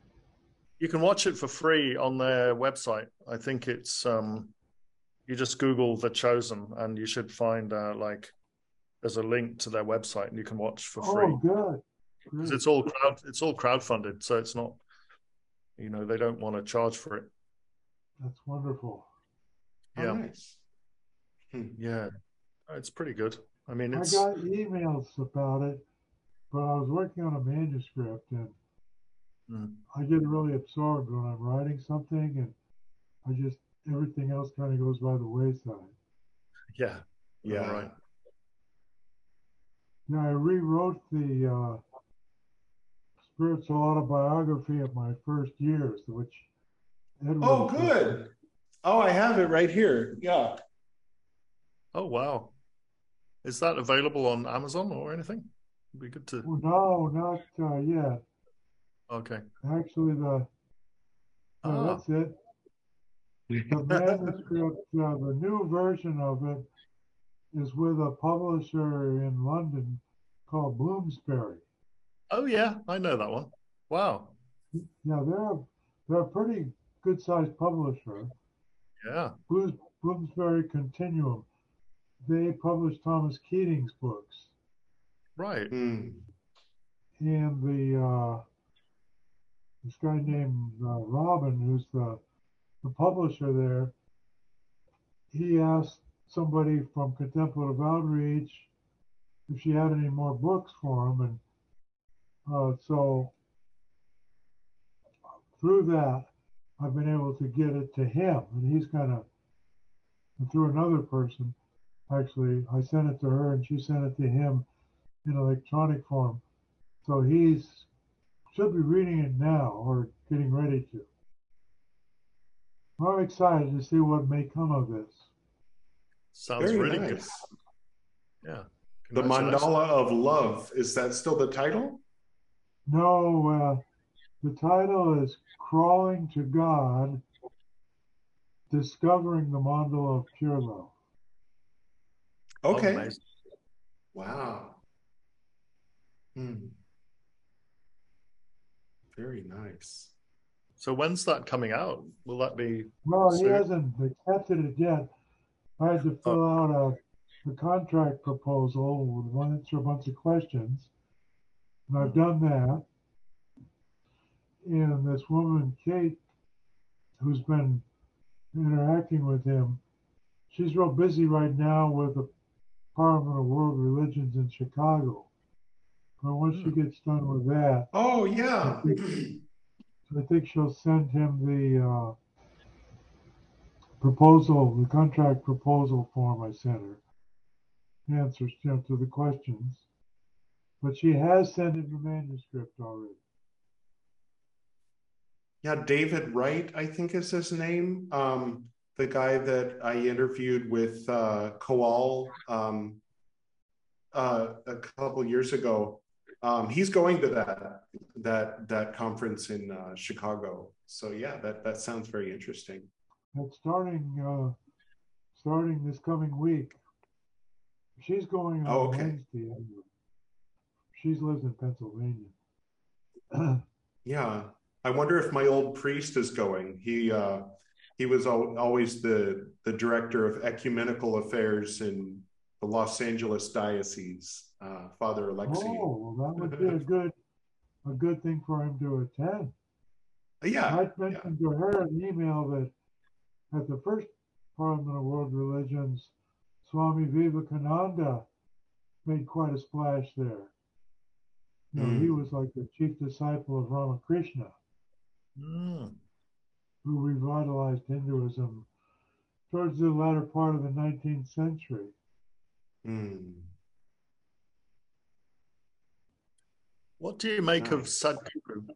You can watch it for free on their website. I think it's um, you just Google The Chosen and you should find uh, like there's a link to their website and you can watch for free. Oh, good. Because it's all crowd it's all crowdfunded, so it's not you know they don't want to charge for it. That's wonderful. Yeah. Oh, nice. Hmm. Yeah, it's pretty good. I mean, it's... I got emails about it but I was working on a manuscript and mm. I get really absorbed when I'm writing something and I just everything else kind of goes by the wayside. Yeah. Yeah. Right. Yeah, I rewrote the uh, spiritual autobiography of my first years, which Edward Oh, good. Oh, I have it right here. Yeah. Oh, wow. Is that available on Amazon or anything? Would be good to. No, not uh, yet. Okay. Actually, the oh, that's it. The manuscript, uh, the new version of it, is with a publisher in London called Bloomsbury. Oh yeah, I know that one. Wow. Yeah, they're they're a pretty good sized publisher. Yeah. Bloomsbury Continuum. They publish Thomas Keating's books. Right. Mm. And the uh, this guy named uh, Robin, who's the the publisher there, he asked somebody from Contemplative Outreach if she had any more books for him, and Uh, so through that, I've been able to get it to him, and he's kind of through another person. Actually, I sent it to her, and she sent it to him in electronic form. So he's should be reading it now or getting ready to. I'm excited to see what may come of this. Sounds Very really nice. good. Yeah. The Mandala of Love. Is that still the title? No, uh, the title is Crawling to God Discovering the Mandala of Pure Love. Okay. Amazing. Wow. Hmm. Very nice. So when's that coming out? Will that be? Well, he hasn't accepted it yet. I had to fill out a, a contract proposal with one answer a bunch of questions, and I've done that. And this woman, Kate, who's been interacting with him, she's real busy right now with the Parliament of World Religions in Chicago. But once she gets done with that, Oh yeah. I think she'll send him the uh, proposal, the contract proposal form I sent her, answers you know, to the questions. But she has sent in the manuscript already. Yeah, David Wright, I think is his name. Um, the guy that I interviewed with uh, Koal um, uh, a couple years ago. Um, he's going to that that that conference in uh, Chicago. So yeah, that that sounds very interesting. That's starting uh, starting this coming week. She's going on Oh, okay. Wednesday. Anyway. She lives in Pennsylvania. Yeah, I wonder if my old priest is going. He uh, he was al- always the the director of ecumenical affairs in the Los Angeles diocese, uh, Father Alexei. oh, well, that would be a good a good thing for him to attend. yeah, I mentioned to her an email that at the first Parliament of World Religions, Swami Vivekananda made quite a splash there. You know, Mm. he was like the chief disciple of Ramakrishna, Mm. who revitalized Hinduism towards the latter part of the 19th century. Hmm. What do you make of Sadhguru?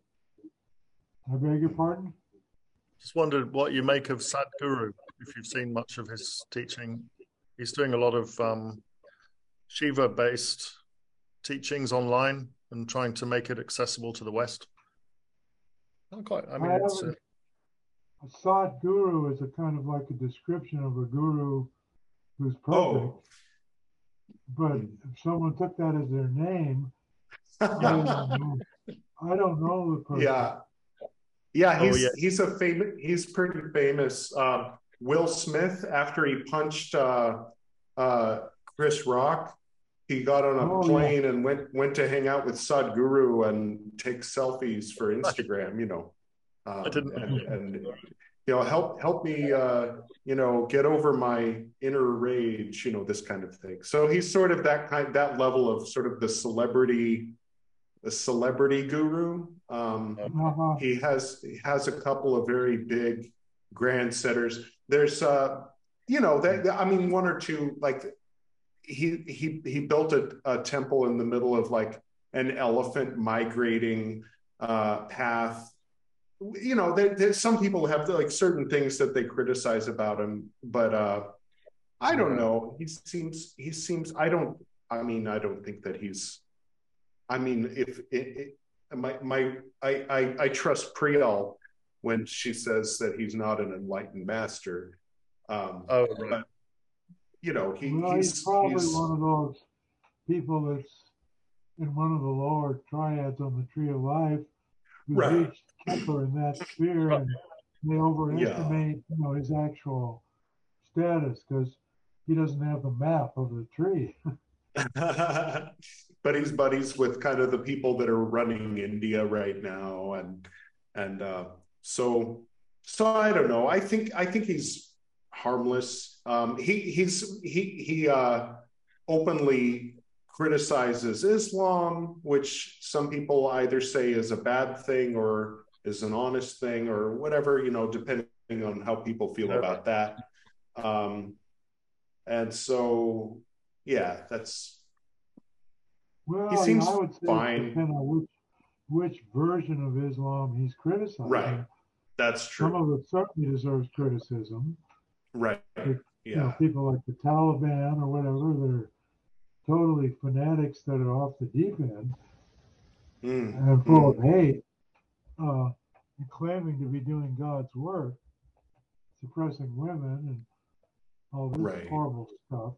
I beg your pardon? Just wondered what you make of Sadhguru, if you've seen much of his teaching. He's doing a lot of um, Shiva based teachings online and trying to make it accessible to the West. I'm quite, I mean, I it's, uh, A Sat guru is a kind of like a description of a guru who's perfect. Oh. But if someone took that as their name, I don't know, I don't know the person. yeah, yeah. Oh, He's yeah. he's a famous. He's pretty famous. Uh, Will Smith, after he punched uh, uh, Chris Rock, he got on a Oh, yeah. plane and went went to hang out with Sadhguru and take selfies for Instagram. You know, um, I didn't- and, and you know help help me uh, you know get over my inner rage. You know this kind of thing. So he's sort of that kind that level of sort of the celebrity, the celebrity guru. Um, Uh-huh. he has he has a couple of very big grand setters there's uh you know that i mean one or two like he he he built a, a temple in the middle of like an elephant migrating uh path you know there, some people have like certain things that they criticize about him but uh i don't know he seems he seems i don't i mean i don't think that he's i mean if it, it my my I, I I trust Priel when she says that he's not an enlightened master. Um, oh, right. but you know he, Well, he's, he's, probably he's one of those people that's in one of the lower triads on the tree of life who's Right. reached Kether in that sphere and they overestimate you know his actual status because he doesn't have the map of the tree. but he's buddies with kind of the people that are running India right now, and and uh, so so I don't know. I think I think he's harmless. Um, he he's he he uh, openly criticizes Islam, which some people either say is a bad thing or is an honest thing or whatever, you know, depending on how people feel about that. Um, and so, yeah, that's. Well, he seems I would say fine. depend on which which version of Islam he's criticizing. Right. That's true. Some of it certainly deserves criticism. Right. You know, Yeah. people like the Taliban or whatever, they're totally fanatics that are off the deep end Mm. and full of hate, uh, and claiming to be doing God's work, suppressing women and all this Right. horrible stuff.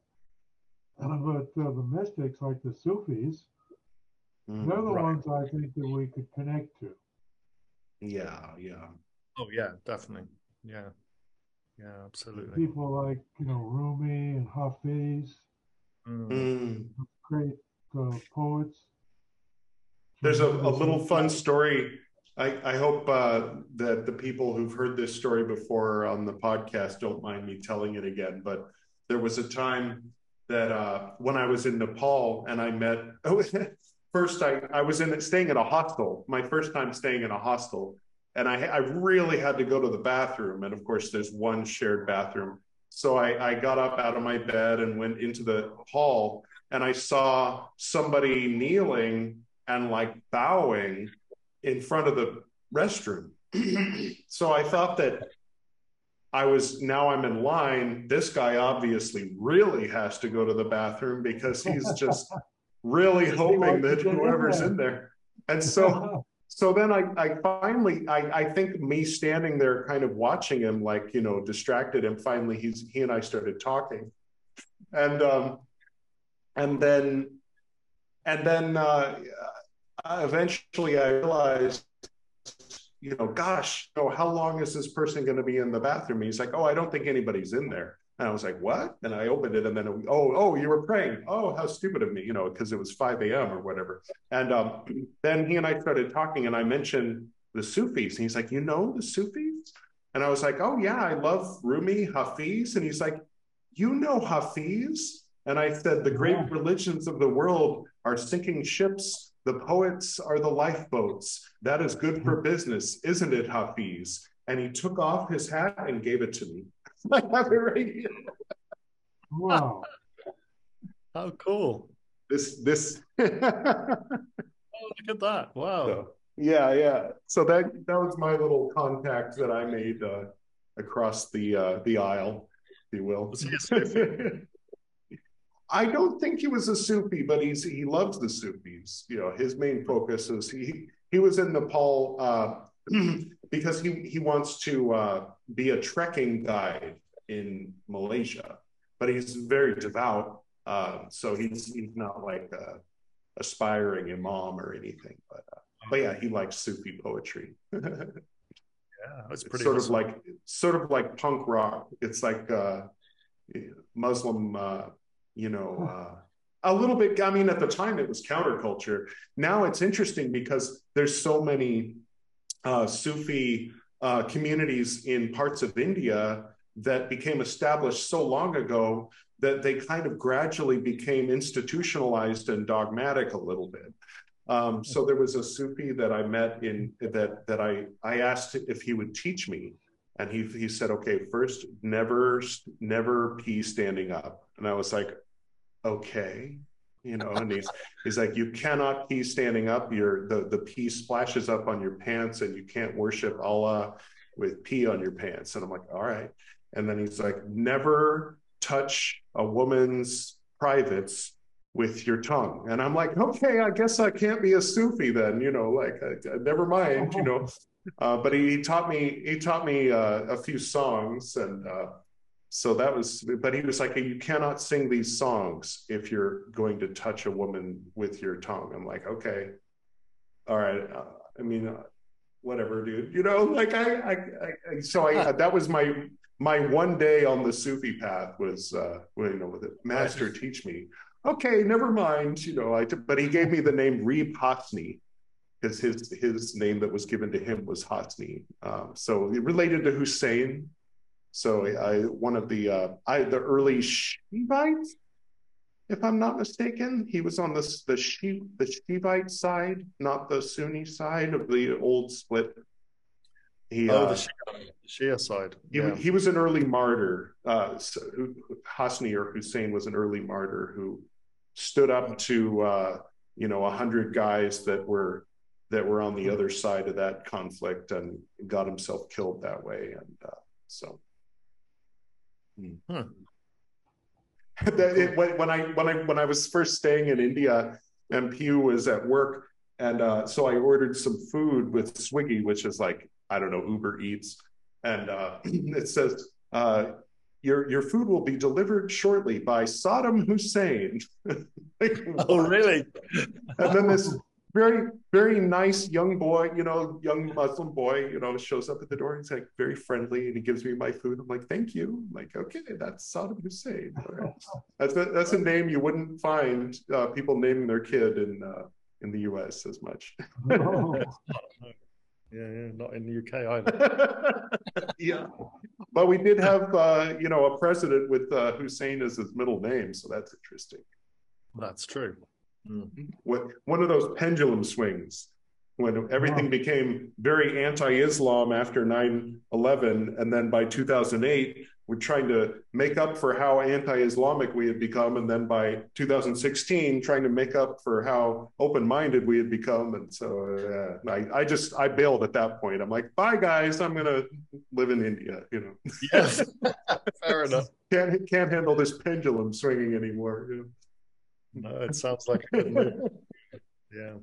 But uh, the mystics, like the Sufis, Mm. they're the Right. ones I think that we could connect to. Yeah. Yeah. Oh yeah, definitely. Yeah. Yeah, absolutely. People like you know Rumi and Hafiz, Mm. Mm. great uh, poets. There's a, a little fun story. I, I hope uh, that the people who've heard this story before on the podcast don't mind me telling it again. But there was a time that uh, when I was in Nepal and I met, oh, first I, I was in staying in a hostel, my first time staying in a hostel. And I, I really had to go to the bathroom. And of course, there's one shared bathroom. So I, I got up out of my bed and went into the hall and I saw somebody kneeling and like bowing in front of the restroom. so I thought that I was now I'm in line. This guy obviously really has to go to the bathroom because he's just really hoping that whoever's in there. And so so then I, I finally I, I think me standing there kind of watching him like you know distracted him finally he's he and I started talking and um and then and then uh, uh, eventually I realized you know gosh you know, how long is this person going to be in the bathroom he's like oh I don't think anybody's in there and I was like what and I opened it and then oh oh you were praying oh how stupid of me you know because it was 5 a.m or whatever and um, then he and I started talking, and I mentioned the Sufis. And he's like, You know the Sufis? And I was like, Oh, yeah, I love Rumi, Hafiz. And he's like, You know Hafiz? And I said, The great religions of the world are sinking ships. The poets are the lifeboats. That is good for business, isn't it, Hafiz? And he took off his hat and gave it to me. I have it right here. wow. How cool. This, this. Oh, look at that. Wow. So, yeah, yeah. So that that was my little contact that I made uh, across the uh, the aisle, if you will. Was he a Sufi? I don't think he was a Sufi, but he's he loves the Sufis. You know, his main focus is he he was in Nepal uh, because he he wants to uh, be a trekking guide in Malaysia, but he's very devout. Uh, so he's he's not like a aspiring imam or anything, but uh, but yeah, he likes Sufi poetry. Yeah, that's pretty sort awesome. of like sort of like punk rock. It's like uh, Muslim, uh, you know, uh, a little bit. I mean, at the time it was counterculture. Now it's interesting because there's so many uh, Sufi uh, communities in parts of India that became established so long ago that they kind of gradually became institutionalized and dogmatic a little bit. Um, so there was a Sufi that I met in that that I I asked if he would teach me, and he he said, okay, first never never pee standing up, and I was like, okay, you know, and he's he's like, you cannot pee standing up. Your the the pee splashes up on your pants, and you can't worship Allah with pee on your pants. And I'm like, all right. And then he's like, never touch a woman's privates with your tongue. And I'm like, okay, I guess I can't be a Sufi then, you know, like, uh, never mind, you know. Uh, but he, he taught me, he taught me uh, a few songs. And uh, so that was, but he was like, you cannot sing these songs if you're going to touch a woman with your tongue. I'm like, okay, all right. Uh, I mean, uh, whatever, dude, you know, like I, I, I so I, that was my, my one day on the Sufi path was, uh, you know, with it, master teach me. Okay, never mind. You know, I t- but he gave me the name Reeb Hasni because his his name that was given to him was Hasni. Um, so related to Hussein. So I one of the uh, I the early Shiites if I'm not mistaken. He was on the the Shi, the Shivite side, not the Sunni side of the old split. He, oh, uh, the Shia, Shia side. He, yeah. he was an early martyr. Uh, Hasni or Hussein was an early martyr who stood up to uh, you know a hundred guys that were that were on the other side of that conflict and got himself killed that way. And uh, so, hmm. it, when, when I when I when I was first staying in India, Pew was at work, and uh, so I ordered some food with Swiggy, which is like I don't know Uber Eats, and uh, it says uh, your your food will be delivered shortly by Saddam Hussein. like, oh, really? and then this very very nice young boy you know young muslim boy you know shows up at the door. He's like very friendly and he gives me my food. I'm like thank you. I'm like okay that's saddam hussein right. that's a, that's a name you wouldn't find uh, people naming their kid in uh, in the us as much. Oh. yeah, yeah not in the uk either. Yeah. But we did have uh, you know a president with uh, hussein as his middle name so that's interesting. That's true Mm-hmm. What, one of those pendulum swings when everything wow. became very anti-Islam after 9/11, and then by 2008 we're trying to make up for how anti-Islamic we had become, and then by 2016 trying to make up for how open-minded we had become. And so uh, I, I, just I bailed at that point. I'm like, bye guys, I'm gonna live in India. You know. Yes, fair enough. Can't can't handle this pendulum swinging anymore. You know? No, it sounds like a good move. Yeah.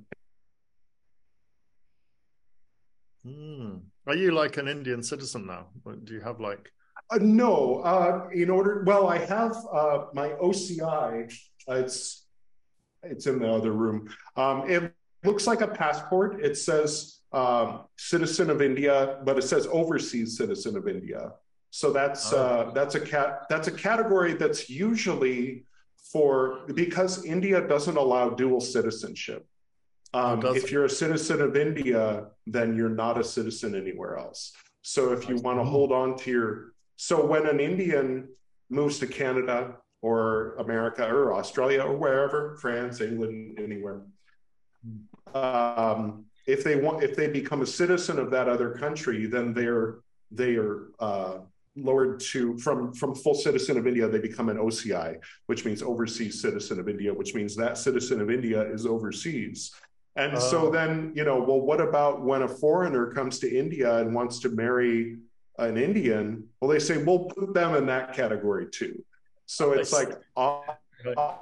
Hmm. Are you like an Indian citizen now? Do you have like? Uh, no. Uh, in order, well, I have uh, my OCI. it's it's in the other room. Um, it looks like a passport. It says um, citizen of India, but it says overseas citizen of India. So that's oh. uh, that's a cat that's a category that's usually for because India doesn't allow dual citizenship. Um, if you're a citizen of India, then you're not a citizen anywhere else. So if you want to hold on to your, so when an Indian moves to Canada or America or Australia or wherever, France, England, anywhere, um, if they want, if they become a citizen of that other country, then they're they are uh, lowered to from from full citizen of India, they become an OCI, which means overseas citizen of India, which means that citizen of India is overseas. And so oh. then, you know, well, what about when a foreigner comes to India and wants to marry an Indian? Well, they say we'll put them in that category too. So it's like, uh, uh,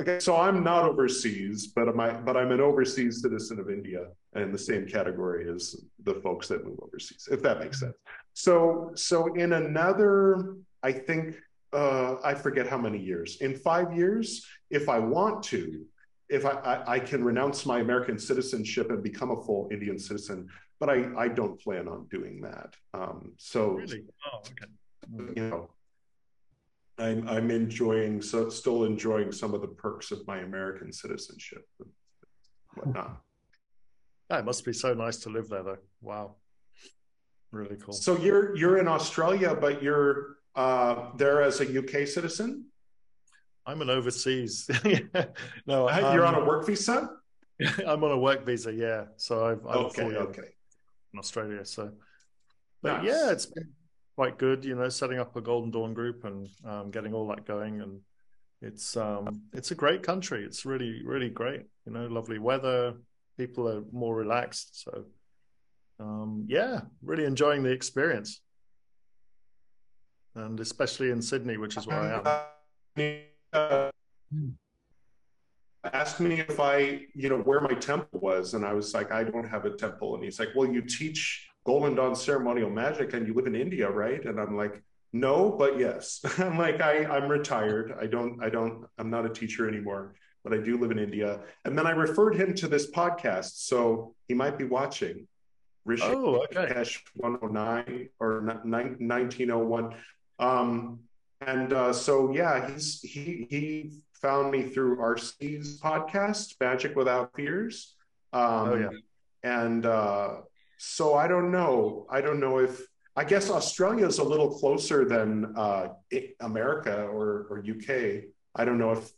okay, so I'm not overseas, but am I? But I'm an overseas citizen of India, and the same category as the folks that move overseas, if that makes sense. So, so in another, I think, uh, I forget how many years. In five years, if I want to, if I, I, I, can renounce my American citizenship and become a full Indian citizen, but I, I don't plan on doing that. Um, so, really? oh, okay. you know, I'm, I'm enjoying, so still enjoying some of the perks of my American citizenship whatnot. Yeah, it must be so nice to live there, though. Wow. Really cool. So you're you're in Australia, but you're uh, there as a UK citizen. I'm an overseas. no, um, you're on a work visa. I'm on a work visa. Yeah, so I've, I'm okay, okay. in Australia. So, but nice. yeah, it's been quite good. You know, setting up a Golden Dawn group and um, getting all that going, and it's um, it's a great country. It's really really great. You know, lovely weather. People are more relaxed. So um, yeah, really enjoying the experience, and especially in Sydney, which is where I am. Uh, asked me if I, you know, where my temple was, and I was like, I don't have a temple, and he's like, Well, you teach Golden Dawn ceremonial magic, and you live in India, right? And I'm like, No, but yes. I'm like, I, I'm retired. I don't, I don't, I'm not a teacher anymore but I do live in India. And then I referred him to this podcast. So he might be watching. Rishi oh, okay. 109 or 1901. Um, and uh, so, yeah, he's he he found me through RC's podcast, Magic Without Fears. Um, oh yeah. And uh, so I don't know. I don't know if I guess Australia is a little closer than uh, America or, or UK. I don't know if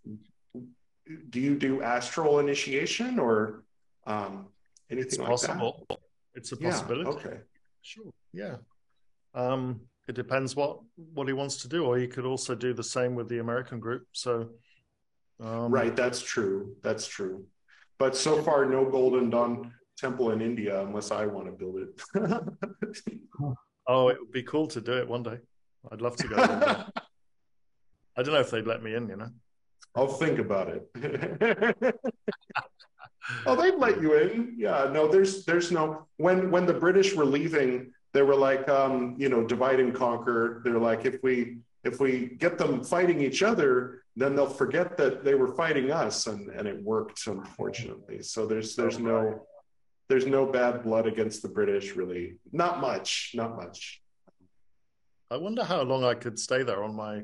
do you do astral initiation or um, anything it's like possible. that? It's a possibility. Yeah, okay. Sure. Yeah. Um, it depends what what he wants to do, or he could also do the same with the American group. So, um, right, that's true. That's true. But so far, no Golden Dawn temple in India unless I want to build it. oh, it would be cool to do it one day. I'd love to go. I don't know if they'd let me in. You know. I'll think about it. oh, they'd let you in. Yeah, no, there's there's no when when the British were leaving, they were like, um, you know, divide and conquer. They're like, if we if we get them fighting each other, then they'll forget that they were fighting us, and and it worked, unfortunately. So there's there's no there's no bad blood against the British, really. Not much, not much. I wonder how long I could stay there on my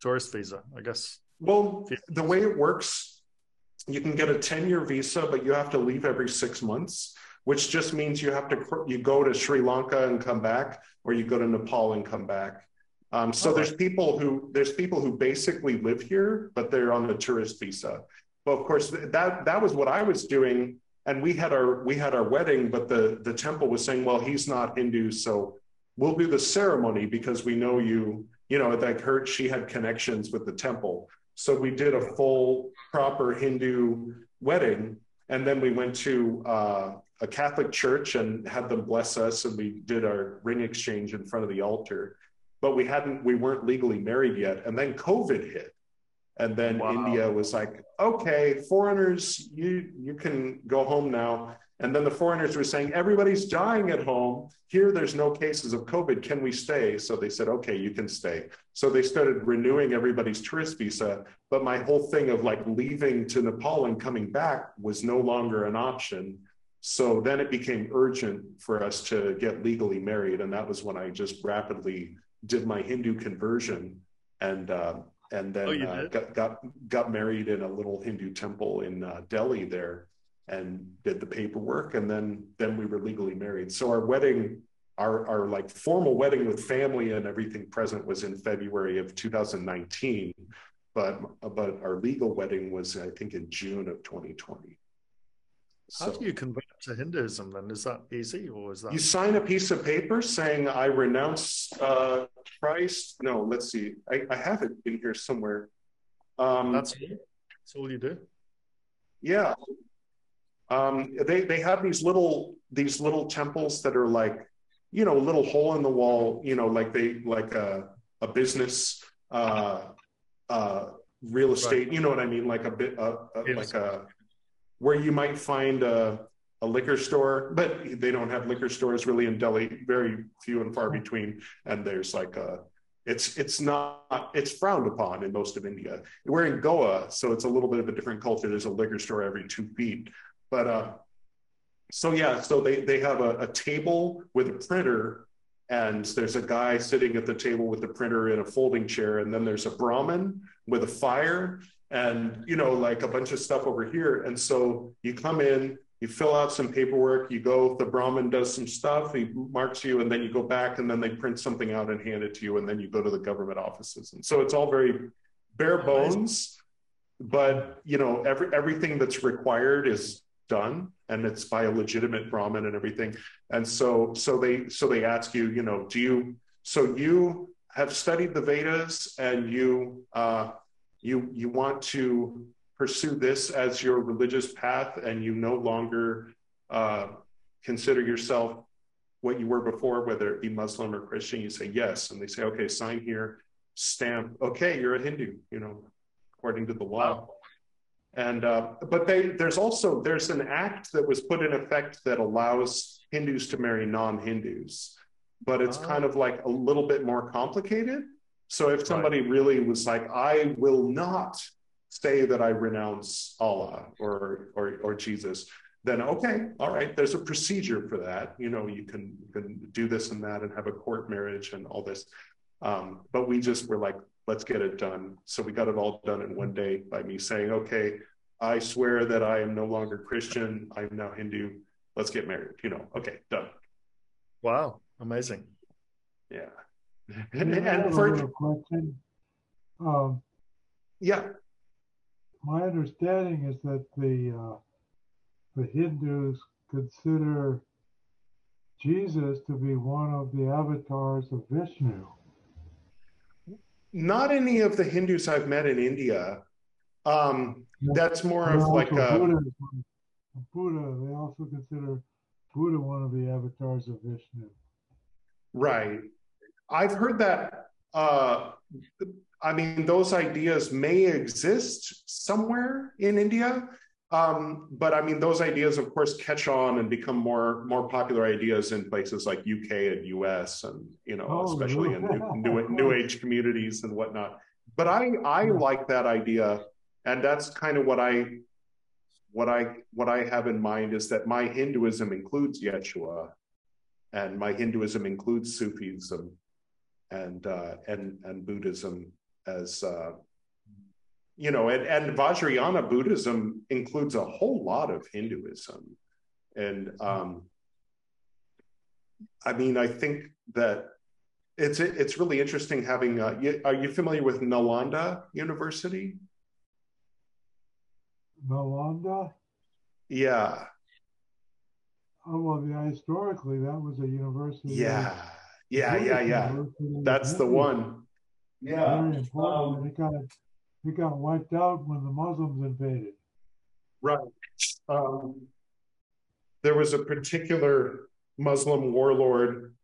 tourist visa. I guess. Well, the way it works, you can get a 10 year visa, but you have to leave every six months, which just means you have to you go to Sri Lanka and come back, or you go to Nepal and come back. Um, so there's people who there's people who basically live here, but they're on the tourist visa. Well, of course, that that was what I was doing, and we had our we had our wedding, but the the temple was saying, well, he's not Hindu, so we'll do the ceremony because we know you. You know, like her, she had connections with the temple, so we did a full proper Hindu wedding, and then we went to uh, a Catholic church and had them bless us, and we did our ring exchange in front of the altar. But we hadn't we weren't legally married yet. And then covid hit. And then wow. india was like okay foreigners you you can go home now and then the foreigners were saying everybody's dying at home. Here there's no cases of covid. Can we stay? So they said okay you can stay. So they started renewing everybody's tourist visa. But my whole thing of like leaving to nepal and coming back was no longer an option. So then it became urgent for us to get legally married. And that was when i just rapidly did my Hindu conversion and uh, and then oh, uh, got, got got married in a little Hindu temple in uh, Delhi there and did the paperwork and then then we were legally married. So our wedding our our like formal wedding with family and everything present was in February of 2019 but but our legal wedding was I think in June of 2020. How so, do you convert to Hinduism then? Is that easy or is that? You sign a piece of paper saying, I renounce uh, Christ. No, let's see. I, I have it in here somewhere. Um, that's, it that's all you do? Yeah. Um, they, they have these little, these little temples that are like, you know, a little hole in the wall, you know, like they, like a, a business, uh, uh, real estate, right. you know what I mean? Like a bit, uh, uh like a, where you might find a, a liquor store, but they don't have liquor stores really in Delhi, very few and far between. And there's like a, it's it's not it's frowned upon in most of India. We're in Goa, so it's a little bit of a different culture. There's a liquor store every two feet, but uh, so yeah, so they they have a, a table with a printer, and there's a guy sitting at the table with the printer in a folding chair, and then there's a Brahmin with a fire, and you know like a bunch of stuff over here. And so you come in you fill out some paperwork you go the brahmin does some stuff he marks you and then you go back and then they print something out and hand it to you and then you go to the government offices. And so it's all very bare bones but you know every, everything that's required is done and it's by a legitimate brahmin and everything and so so they so they ask you you know do you so you have studied the vedas and you uh, you you want to pursue this as your religious path and you no longer uh, consider yourself what you were before, whether it be Muslim or Christian, you say yes. And they say, okay, sign here, stamp, okay, you're a Hindu, you know, according to the law. And uh, but they, there's also there's an act that was put in effect that allows Hindus to marry non-Hindus, but it's kind of like a little bit more complicated. So if somebody right. really was like, I will not say that I renounce Allah or, or, or Jesus, then okay, all right, there's a procedure for that. You know, you can, you can do this and that and have a court marriage and all this. Um, but we just were like, let's get it done. So we got it all done in one day by me saying, okay, I swear that I am no longer Christian. I'm now Hindu. Let's get married. You know, okay, done. Wow, amazing. Yeah and for a question, um, Yeah. My understanding is that the uh, the Hindus consider Jesus to be one of the avatars of Vishnu. Not any of the Hindus I've met in India. Um, that's more of like a Buddha, Buddha, they also consider Buddha one of the avatars of Vishnu. right. I've heard that. Uh, I mean, those ideas may exist somewhere in India, um, but I mean, those ideas, of course, catch on and become more more popular ideas in places like UK and US, and you know, Oh, especially in new, new new age communities and whatnot. But I I Yeah. like that idea, and that's kind of what I what I what I have in mind is that my Hinduism includes Yeshua, and my Hinduism includes Sufism, and uh, and and Buddhism as uh, you know, and, and Vajrayana Buddhism includes a whole lot of Hinduism, and um, I mean, I think that it's it's really interesting having. Uh, you, are you familiar with Nalanda University? Nalanda? Yeah, Oh, well, yeah, historically, that was a university. yeah, yeah, yeah, yeah. That's the one. Yeah. Very important. Um, it got it got wiped out when the Muslims invaded. Right. Um, there was a particular Muslim warlord,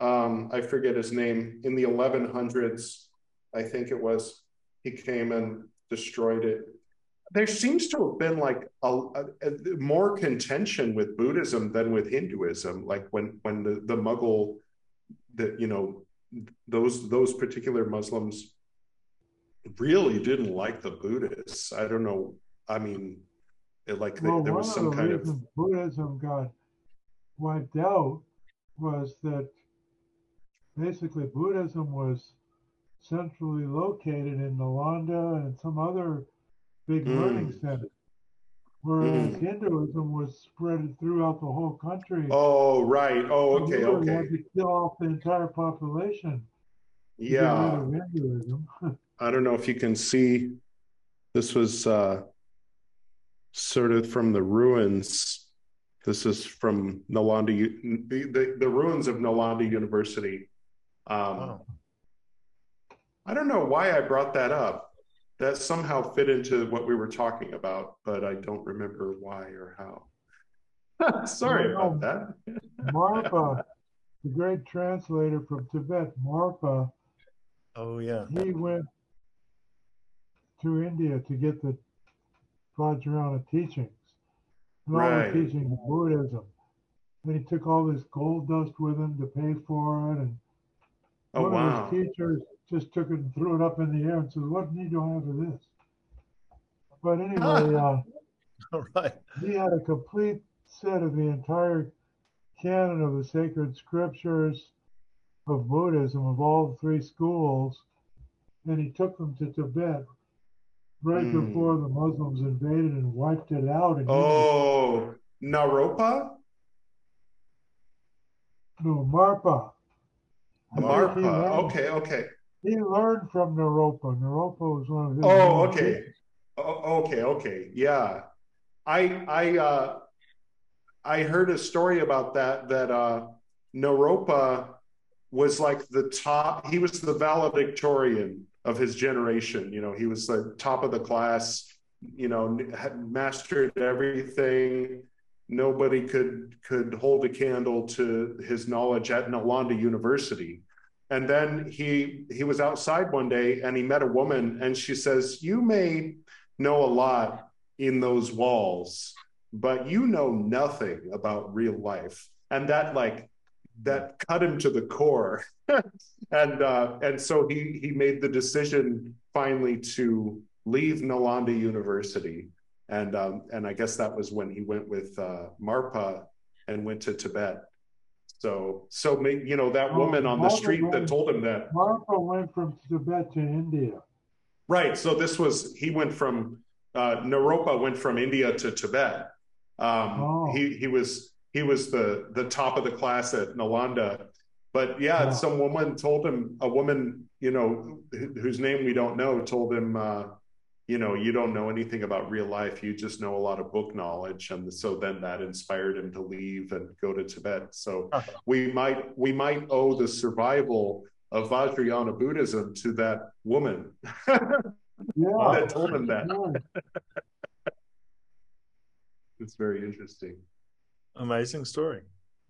um, I forget his name, in the 1100s, I think it was. He came and destroyed it. There seems to have been like a, a, a- more contention with Buddhism than with Hinduism. Like when when the the Mughal, the you know those those particular Muslims really didn't like the Buddhists. I don't know. I mean, it, like they, Well, there was some the kind of Buddhism got wiped out was that basically Buddhism was centrally located in Nalanda and some other big Mm. learning centers, whereas Mm. Hinduism was spread throughout the whole country. Oh, right. Oh, So okay, had okay. to kill off the entire population. to get rid Yeah. Hinduism. I don't know if you can see. This was uh, sort of from the ruins. This is from Nalanda, the, the, the ruins of Nalanda University. Um, Wow. I don't know why I brought that up. That somehow fit into what we were talking about, but I don't remember why or how. Sorry Well, about that. Marpa, the great translator from Tibet, Marpa, Oh yeah. he went to India to get the Vajrayana teachings and all Right. the teachings of Buddhism. And he took all this gold dust with him to pay for it. And Oh, one wow. of his teachers just took it and threw it up in the air and said, What need do I have of this? But anyway, uh, All right. he had a complete set of the entire canon of the sacred scriptures of Buddhism of all three schools, and he took them to Tibet right Hmm. before the Muslims invaded and wiped it out. And Oh, Naropa? no, Marpa. I think he Marpa. Okay, okay. He learned from Naropa. Naropa was one of his. Oh, okay. teachers. Oh, okay, okay. Yeah. I I uh I heard a story about that that uh Naropa was like the top he was the valedictorian of his generation. You know, he was the top of the class, you know, had mastered everything. Nobody could could hold a candle to his knowledge at Nalanda University. And then he he was outside one day and he met a woman and she says, "You may know a lot in those walls, but you know nothing about real life." And that like that cut him to the core. and uh, and so he he made the decision finally to leave Nalanda University. And um, and I guess that was when he went with uh, Marpa and went to Tibet. So so you know that woman on the Marpa street that told him that Marpa went from Tibet to India. Right. So this was he went from uh, Naropa went from India to Tibet. Um, Oh. He he was he was the the top of the class at Nalanda. But yeah, Yeah. some woman told him a woman you know wh- whose name we don't know told him uh, you know you don't know anything about real life you just know a lot of book knowledge and so then that inspired him to leave and go to tibet so uh-huh. we might we might owe the survival of vajrayana buddhism to that woman yeah. that told him that it's very interesting amazing story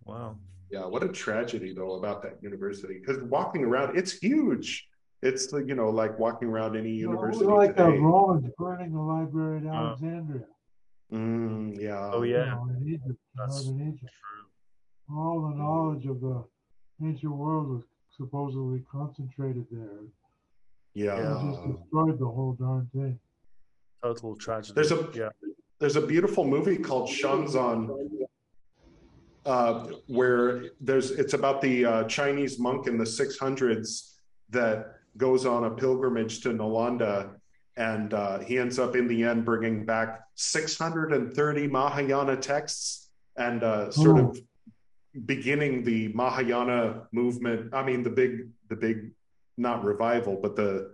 wow yeah what a tragedy though about that university because walking around it's huge it's you know like walking around any university. No, like today. the Romans burning the library at uh. Alexandria. Mm, yeah. Oh yeah. You know, in Egypt, That's northern Egypt. True. All the knowledge of the ancient world was supposedly concentrated there. Yeah. It just destroyed the whole darn thing. Total tragedy. There's a yeah. There's a beautiful movie called Xuanzang, uh, where there's it's about the uh, Chinese monk in the 600s that goes on a pilgrimage to Nalanda, and uh, he ends up in the end bringing back 630 Mahayana texts and uh, sort Ooh. of beginning the Mahayana movement. I mean, the big, the big, not revival, but the,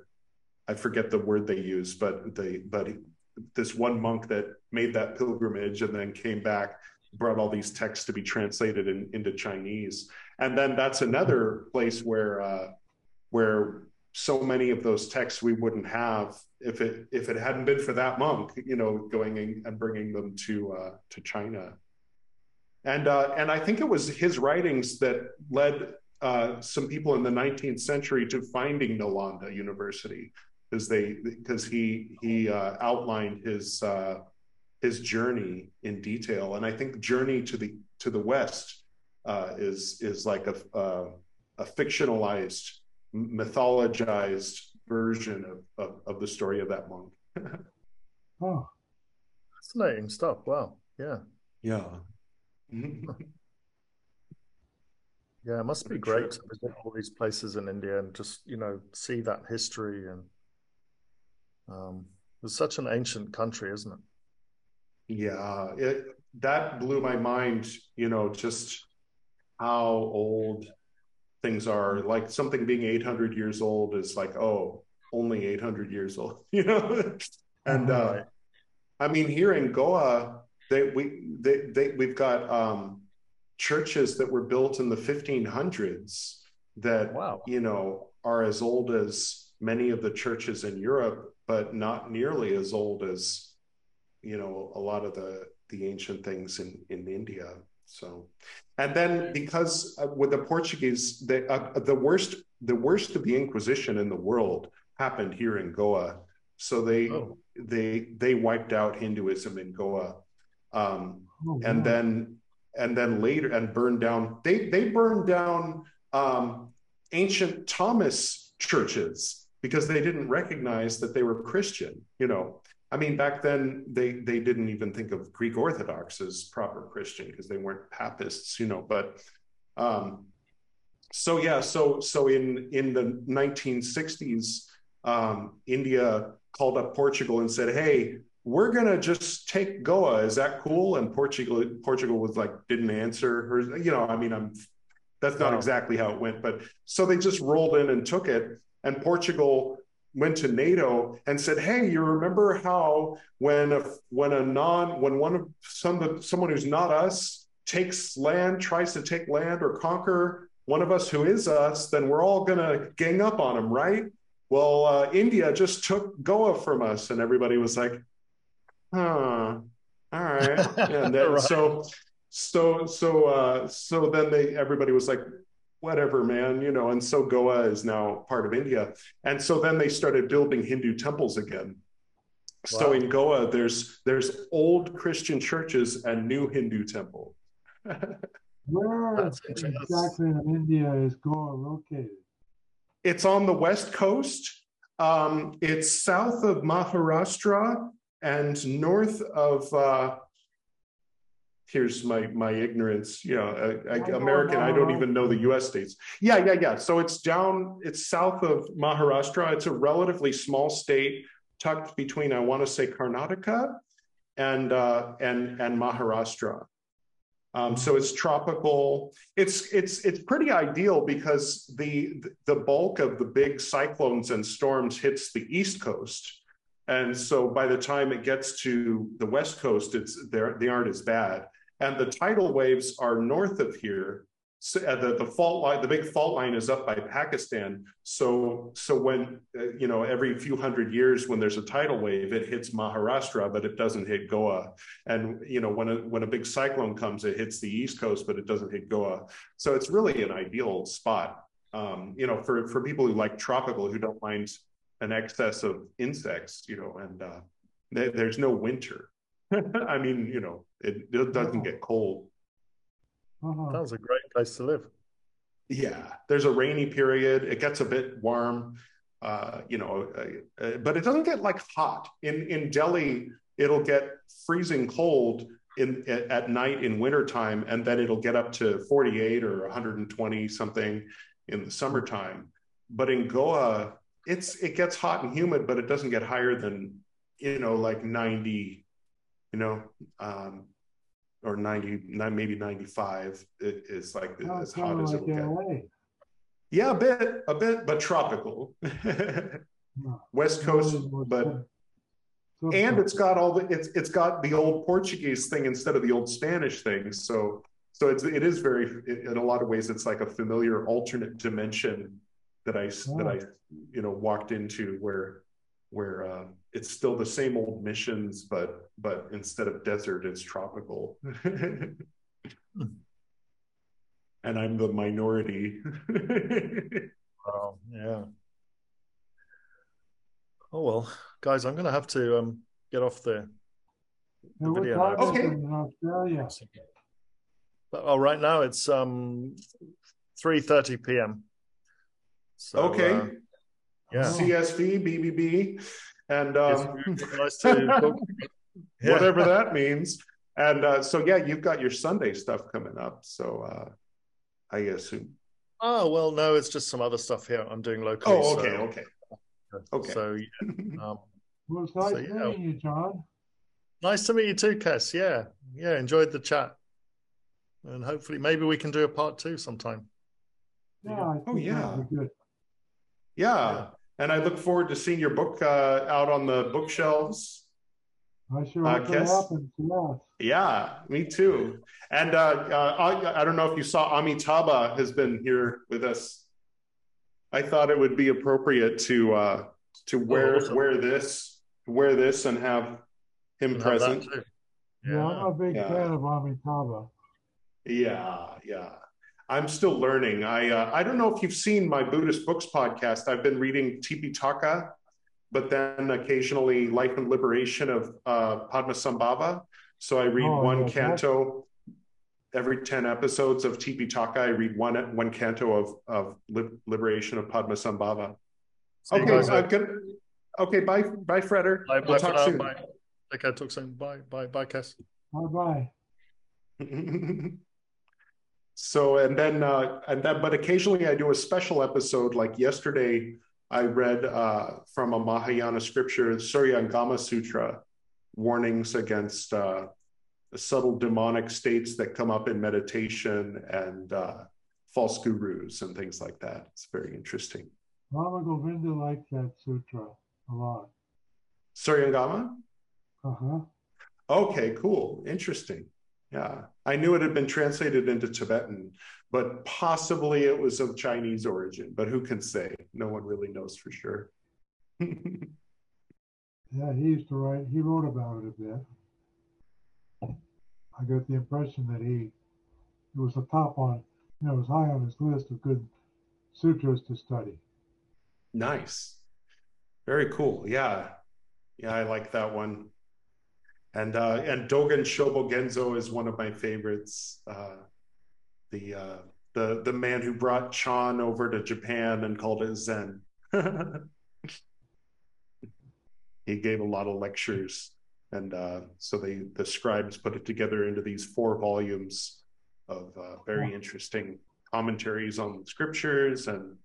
I forget the word they use, but the, but this one monk that made that pilgrimage and then came back brought all these texts to be translated in, into Chinese. And then that's another place where uh, where so many of those texts we wouldn't have if it if it hadn't been for that monk, you know, going and bringing them to uh, to China. And uh, and I think it was his writings that led uh, some people in the 19th century to finding Nalanda University because they because he he uh, outlined his uh, his journey in detail. And I think journey to the to the west uh, is is like a a fictionalized mythologized version of, of, of the story of that monk. oh, fascinating stuff. Wow. Yeah. Yeah. yeah, it must be great to visit all these places in India and just, you know, see that history and um, it's such an ancient country, isn't it? Yeah, it that blew my mind, you know, just how old things are. Like something being 800 years old is like oh only 800 years old you know? And uh i mean here in goa they we they, they we've got um churches that were built in the 1500s that wow. you know are as old as many of the churches in europe but not nearly as old as you know a lot of the the ancient things in in india so, and then because uh, with the Portuguese, the uh, the worst the worst of the Inquisition in the world happened here in Goa. So they oh. they they wiped out Hinduism in Goa, um, oh, and then and then later and burned down. They they burned down um, ancient Thomas churches because they didn't recognize that they were Christian. You know, I mean, back then they they didn't even think of Greek Orthodox as proper Christian because they weren't Papists, you know. But um, so yeah, so so in in the 1960s, um, India called up Portugal and said, "Hey, we're gonna just take Goa. Is that cool?" And Portugal Portugal was like, didn't answer her. You know, I mean, I'm that's not wow. exactly how it went, but so they just rolled in and took it. And Portugal went to NATO and said, "Hey, you remember how when a when a non when one of some someone who's not us takes land, tries to take land or conquer one of us who is us, then we're all going to gang up on him, right?" Well, uh, India just took Goa from us, and everybody was like, "Huh, all right." And then, right. so, so, so, uh, so then they everybody was like, whatever, man, you know. And so Goa is now part of India. And so then they started building Hindu temples again. Wow. So in Goa, there's there's old Christian churches and new Hindu temple. Where exactly in India is Goa located? It's on the west coast. Um, it's south of Maharashtra and north of uh, here's my my ignorance you know I, I, american i don't even know the us states. Yeah yeah yeah. So it's down it's south of maharashtra. It's a relatively small state tucked between i want to say karnataka and uh, and and maharashtra. Um, so it's tropical. It's it's it's pretty ideal because the the bulk of the big cyclones and storms hits the east coast. And so by the time it gets to the west coast, it's they aren't as bad. And the tidal waves are north of here. So uh, the, the fault line, the big fault line is up by Pakistan. So so when uh, you know every few hundred years when there's a tidal wave, it hits Maharashtra, but it doesn't hit Goa. And you know when a when a big cyclone comes, it hits the east coast, but it doesn't hit Goa. So it's really an ideal spot. Um, you know, for for people who like tropical, who don't mind an excess of insects, you know, and uh, th- there's no winter. I mean, you know, it, it doesn't get cold. Uh-huh. Sounds a great place to live. Yeah, there's a rainy period. It gets a bit warm, uh, you know, uh, uh, but it doesn't get like hot. In in Delhi, it'll get freezing cold in at night in wintertime, and then it'll get up to 48 or 120 something in the summertime. But in Goa, it's it gets hot and humid, but it doesn't get higher than you know like 90, you know, um, or 90, maybe 95 it is like oh, as hot as like it'll get. Yeah, a bit, a bit, but tropical. West Coast, but and it's got all the it's it's got the old Portuguese thing instead of the old Spanish thing. So so it's it is very in a lot of ways it's like a familiar alternate dimension that I oh. that I you know walked into where where uh, it's still the same old missions, but but instead of desert, it's tropical. and I'm the minority. oh yeah. Oh well, guys, I'm gonna have to um, get off the, the video. Okay. Australia. But, oh, right now it's um 3:30 p.m. So, okay. Uh, yeah. CSV, BBB, and um, nice to yeah. whatever that means. And uh, so, yeah, you've got your Sunday stuff coming up. So, uh, I assume. Oh well, no, it's just some other stuff here I'm doing locally. Oh, okay, so, okay, okay. So, yeah. Um, well, it's nice so, yeah. meeting you, John. Nice to meet you too, Kess. Yeah, yeah, enjoyed the chat, and hopefully, maybe we can do a part two sometime. Yeah. Oh, yeah. Yeah. And I look forward to seeing your book uh, out on the bookshelves. I sure uh, hope that happens. Yeah. Yeah, me too. And uh, uh, I, I, don't know if you saw Amitabha has been here with us. I thought it would be appropriate to uh, to oh, wear oh, awesome. wear this wear this and have him present. Yeah. yeah. I'm a big yeah. fan of Amitabha. Yeah, yeah. I'm still learning. I uh, I don't know if you've seen my Buddhist books podcast. I've been reading Tipitaka, but then occasionally Life and Liberation of uh, Padmasambhava. So I read oh, one canto every ten episodes of Tipitaka. I read one one canto of of Liberation of Padmasambhava. Okay, I'm gonna. Okay, bye, bye, Frater. Bye, we'll bye talk soon. Bye. Okay, talk soon. Bye, bye, bye, Kess. Bye, bye. So and then uh, and then, but occasionally I do a special episode. Like yesterday, I read uh, from a Mahayana scripture, Suryangama Sutra, warnings against uh, subtle demonic states that come up in meditation and uh, false gurus and things like that. It's very interesting. Lama Govinda liked that sutra a lot. Suryangama. Uh huh. Okay, cool, interesting. Yeah, I knew it had been translated into Tibetan, but possibly it was of Chinese origin. But who can say? No one really knows for sure. yeah, he used to write. He wrote about it a bit. I got the impression that he it was a top on, you know, it was high on his list of good sutras to study. Nice, very cool. Yeah, yeah, I like that one and uh, and Dogen Shobogenzo is one of my favorites. Uh, the uh, the the man who brought Chan over to Japan and called it Zen. he gave a lot of lectures, and uh, so they the scribes put it together into these four volumes of uh, very interesting commentaries on the scriptures and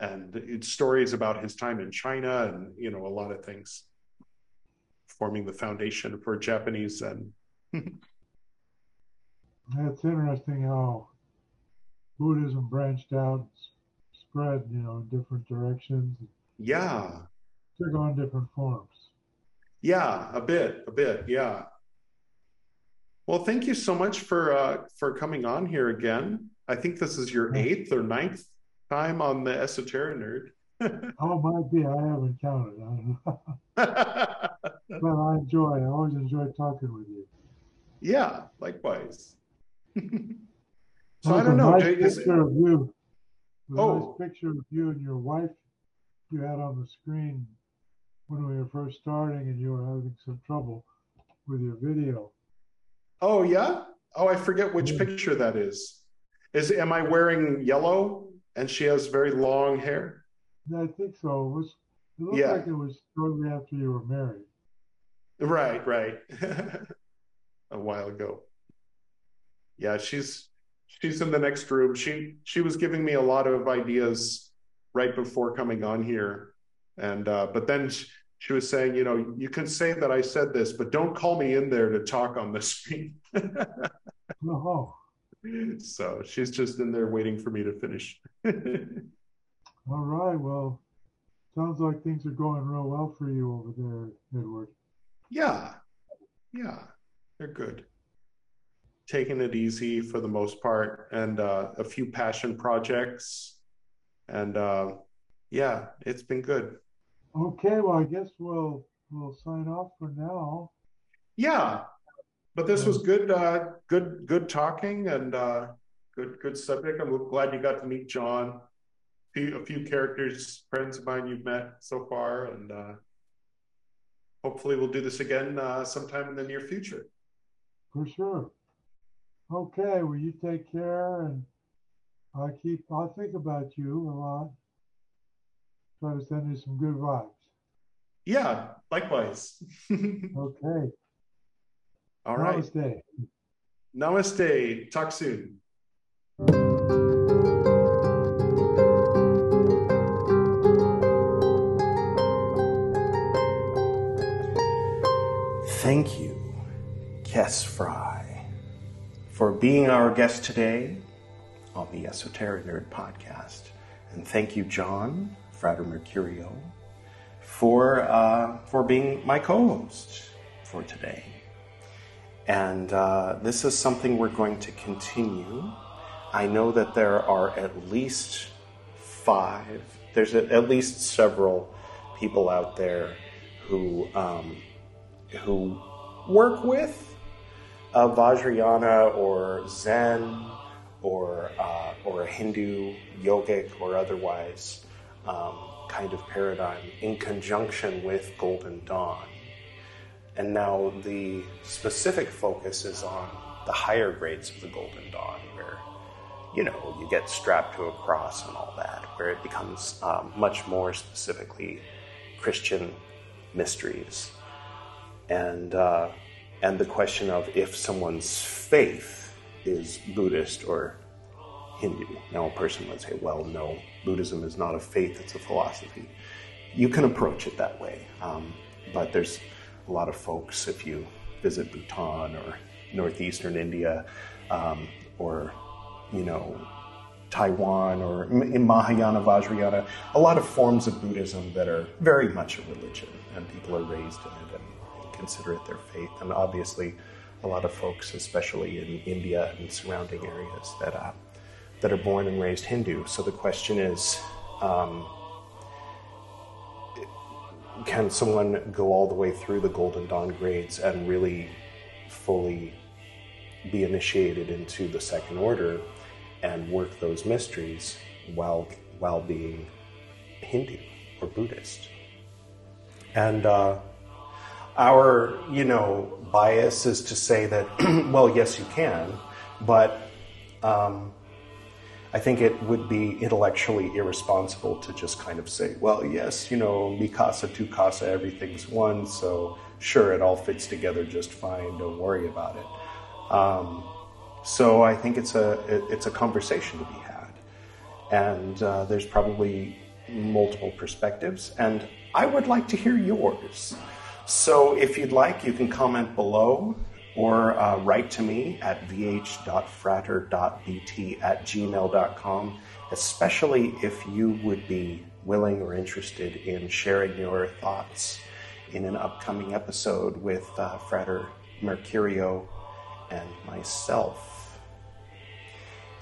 and stories about his time in China and you know a lot of things forming the foundation for Japanese Zen. That's interesting how Buddhism branched out, spread, you know, in different directions. Yeah. Took on different forms. Yeah, a bit, a bit, yeah. Well, thank you so much for uh, for coming on here again. I think this is your eighth or ninth time on the Esoteric Nerd. oh, might be. I haven't counted. but I enjoy. I always enjoy talking with you. Yeah, likewise. so I don't know. Nice picture of you. Oh. nice picture of you and your wife you had on the screen when we were first starting, and you were having some trouble with your video. Oh yeah. Oh, I forget which yeah. picture that is. Is am I wearing yellow and she has very long hair? I think so. It was. It looked yeah. like it was shortly after you were married. Right, right. a while ago. Yeah, she's she's in the next room. She she was giving me a lot of ideas right before coming on here, and uh, but then she, she was saying, you know, you can say that I said this, but don't call me in there to talk on the screen. oh. So she's just in there waiting for me to finish. All right. Well, sounds like things are going real well for you over there, Edward. Yeah. Yeah. They're good. Taking it easy for the most part, and uh, a few passion projects. And uh, yeah, it's been good. Okay, well, I guess we'll we'll sign off for now. Yeah, but this was good, uh, good, good talking, and uh, good, good subject. I'm glad you got to meet John. A few, a few characters, friends of mine you've met so far, and uh, hopefully we'll do this again uh, sometime in the near future. For sure. Okay, well, you take care, and I keep. I'll think about you a lot. Try to send you some good vibes. Yeah, likewise. okay. All right. Namaste. Namaste. Talk soon. Thank you, Kess Frey, for being our guest today on the Esoteric Nerd podcast. And thank you, John, Frater Mercurio, for, uh, for being my co host for today. And uh, this is something we're going to continue. I know that there are at least five, there's at least several people out there who, um, who work with uh, Vajrayana or Zen or uh, or a Hindu yogic or otherwise um, kind of paradigm in conjunction with Golden Dawn. And now the specific focus is on the higher grades of the Golden Dawn, where you know you get strapped to a cross and all that, where it becomes um, much more specifically Christian mysteries, and uh, and the question of if someone's faith is Buddhist or Hindu. Now, a person would say, well, no, Buddhism is not a faith, it's a philosophy. You can approach it that way. Um, but there's a lot of folks, if you visit Bhutan or northeastern India um, or, you know, Taiwan or in Mahayana, Vajrayana, a lot of forms of Buddhism that are very much a religion and people are raised in it consider it their faith. And obviously, a lot of folks, especially in India and surrounding areas, that uh, that are born and raised Hindu. So the question is, um, can someone go all the way through the Golden Dawn grades and really fully be initiated into the second order and work those mysteries while while being Hindu or Buddhist? And uh, our, you know, bias is to say that, well, yes, you can, but um, I think it would be intellectually irresponsible to just kind of say, well, yes, you know, mi casa, tu casa, everything's one, so sure, it all fits together just fine. Don't worry about it. Um, so I think it's a it's a conversation to be had, and uh, there's probably multiple perspectives, and I would like to hear yours. So if you'd like, you can comment below or uh, write to me at vh.frater.bt at gmail.com, especially if you would be willing or interested in sharing your thoughts in an upcoming episode with uh, Mercurio and myself.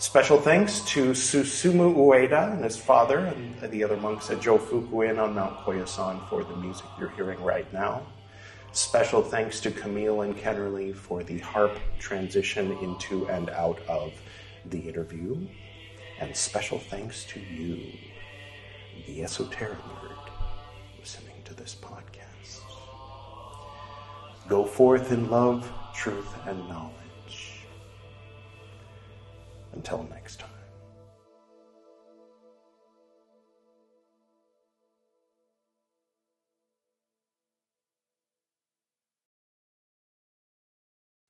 Special thanks to Susumu Ueda and his father and the other monks at Jofukuin on Mount Koyasan for the music you're hearing right now. Special thanks to Camille and Kennerly for the harp transition into and out of the interview. And special thanks to you, the esoteric nerd, listening to this podcast. Go forth in love, truth, and knowledge. Until next time.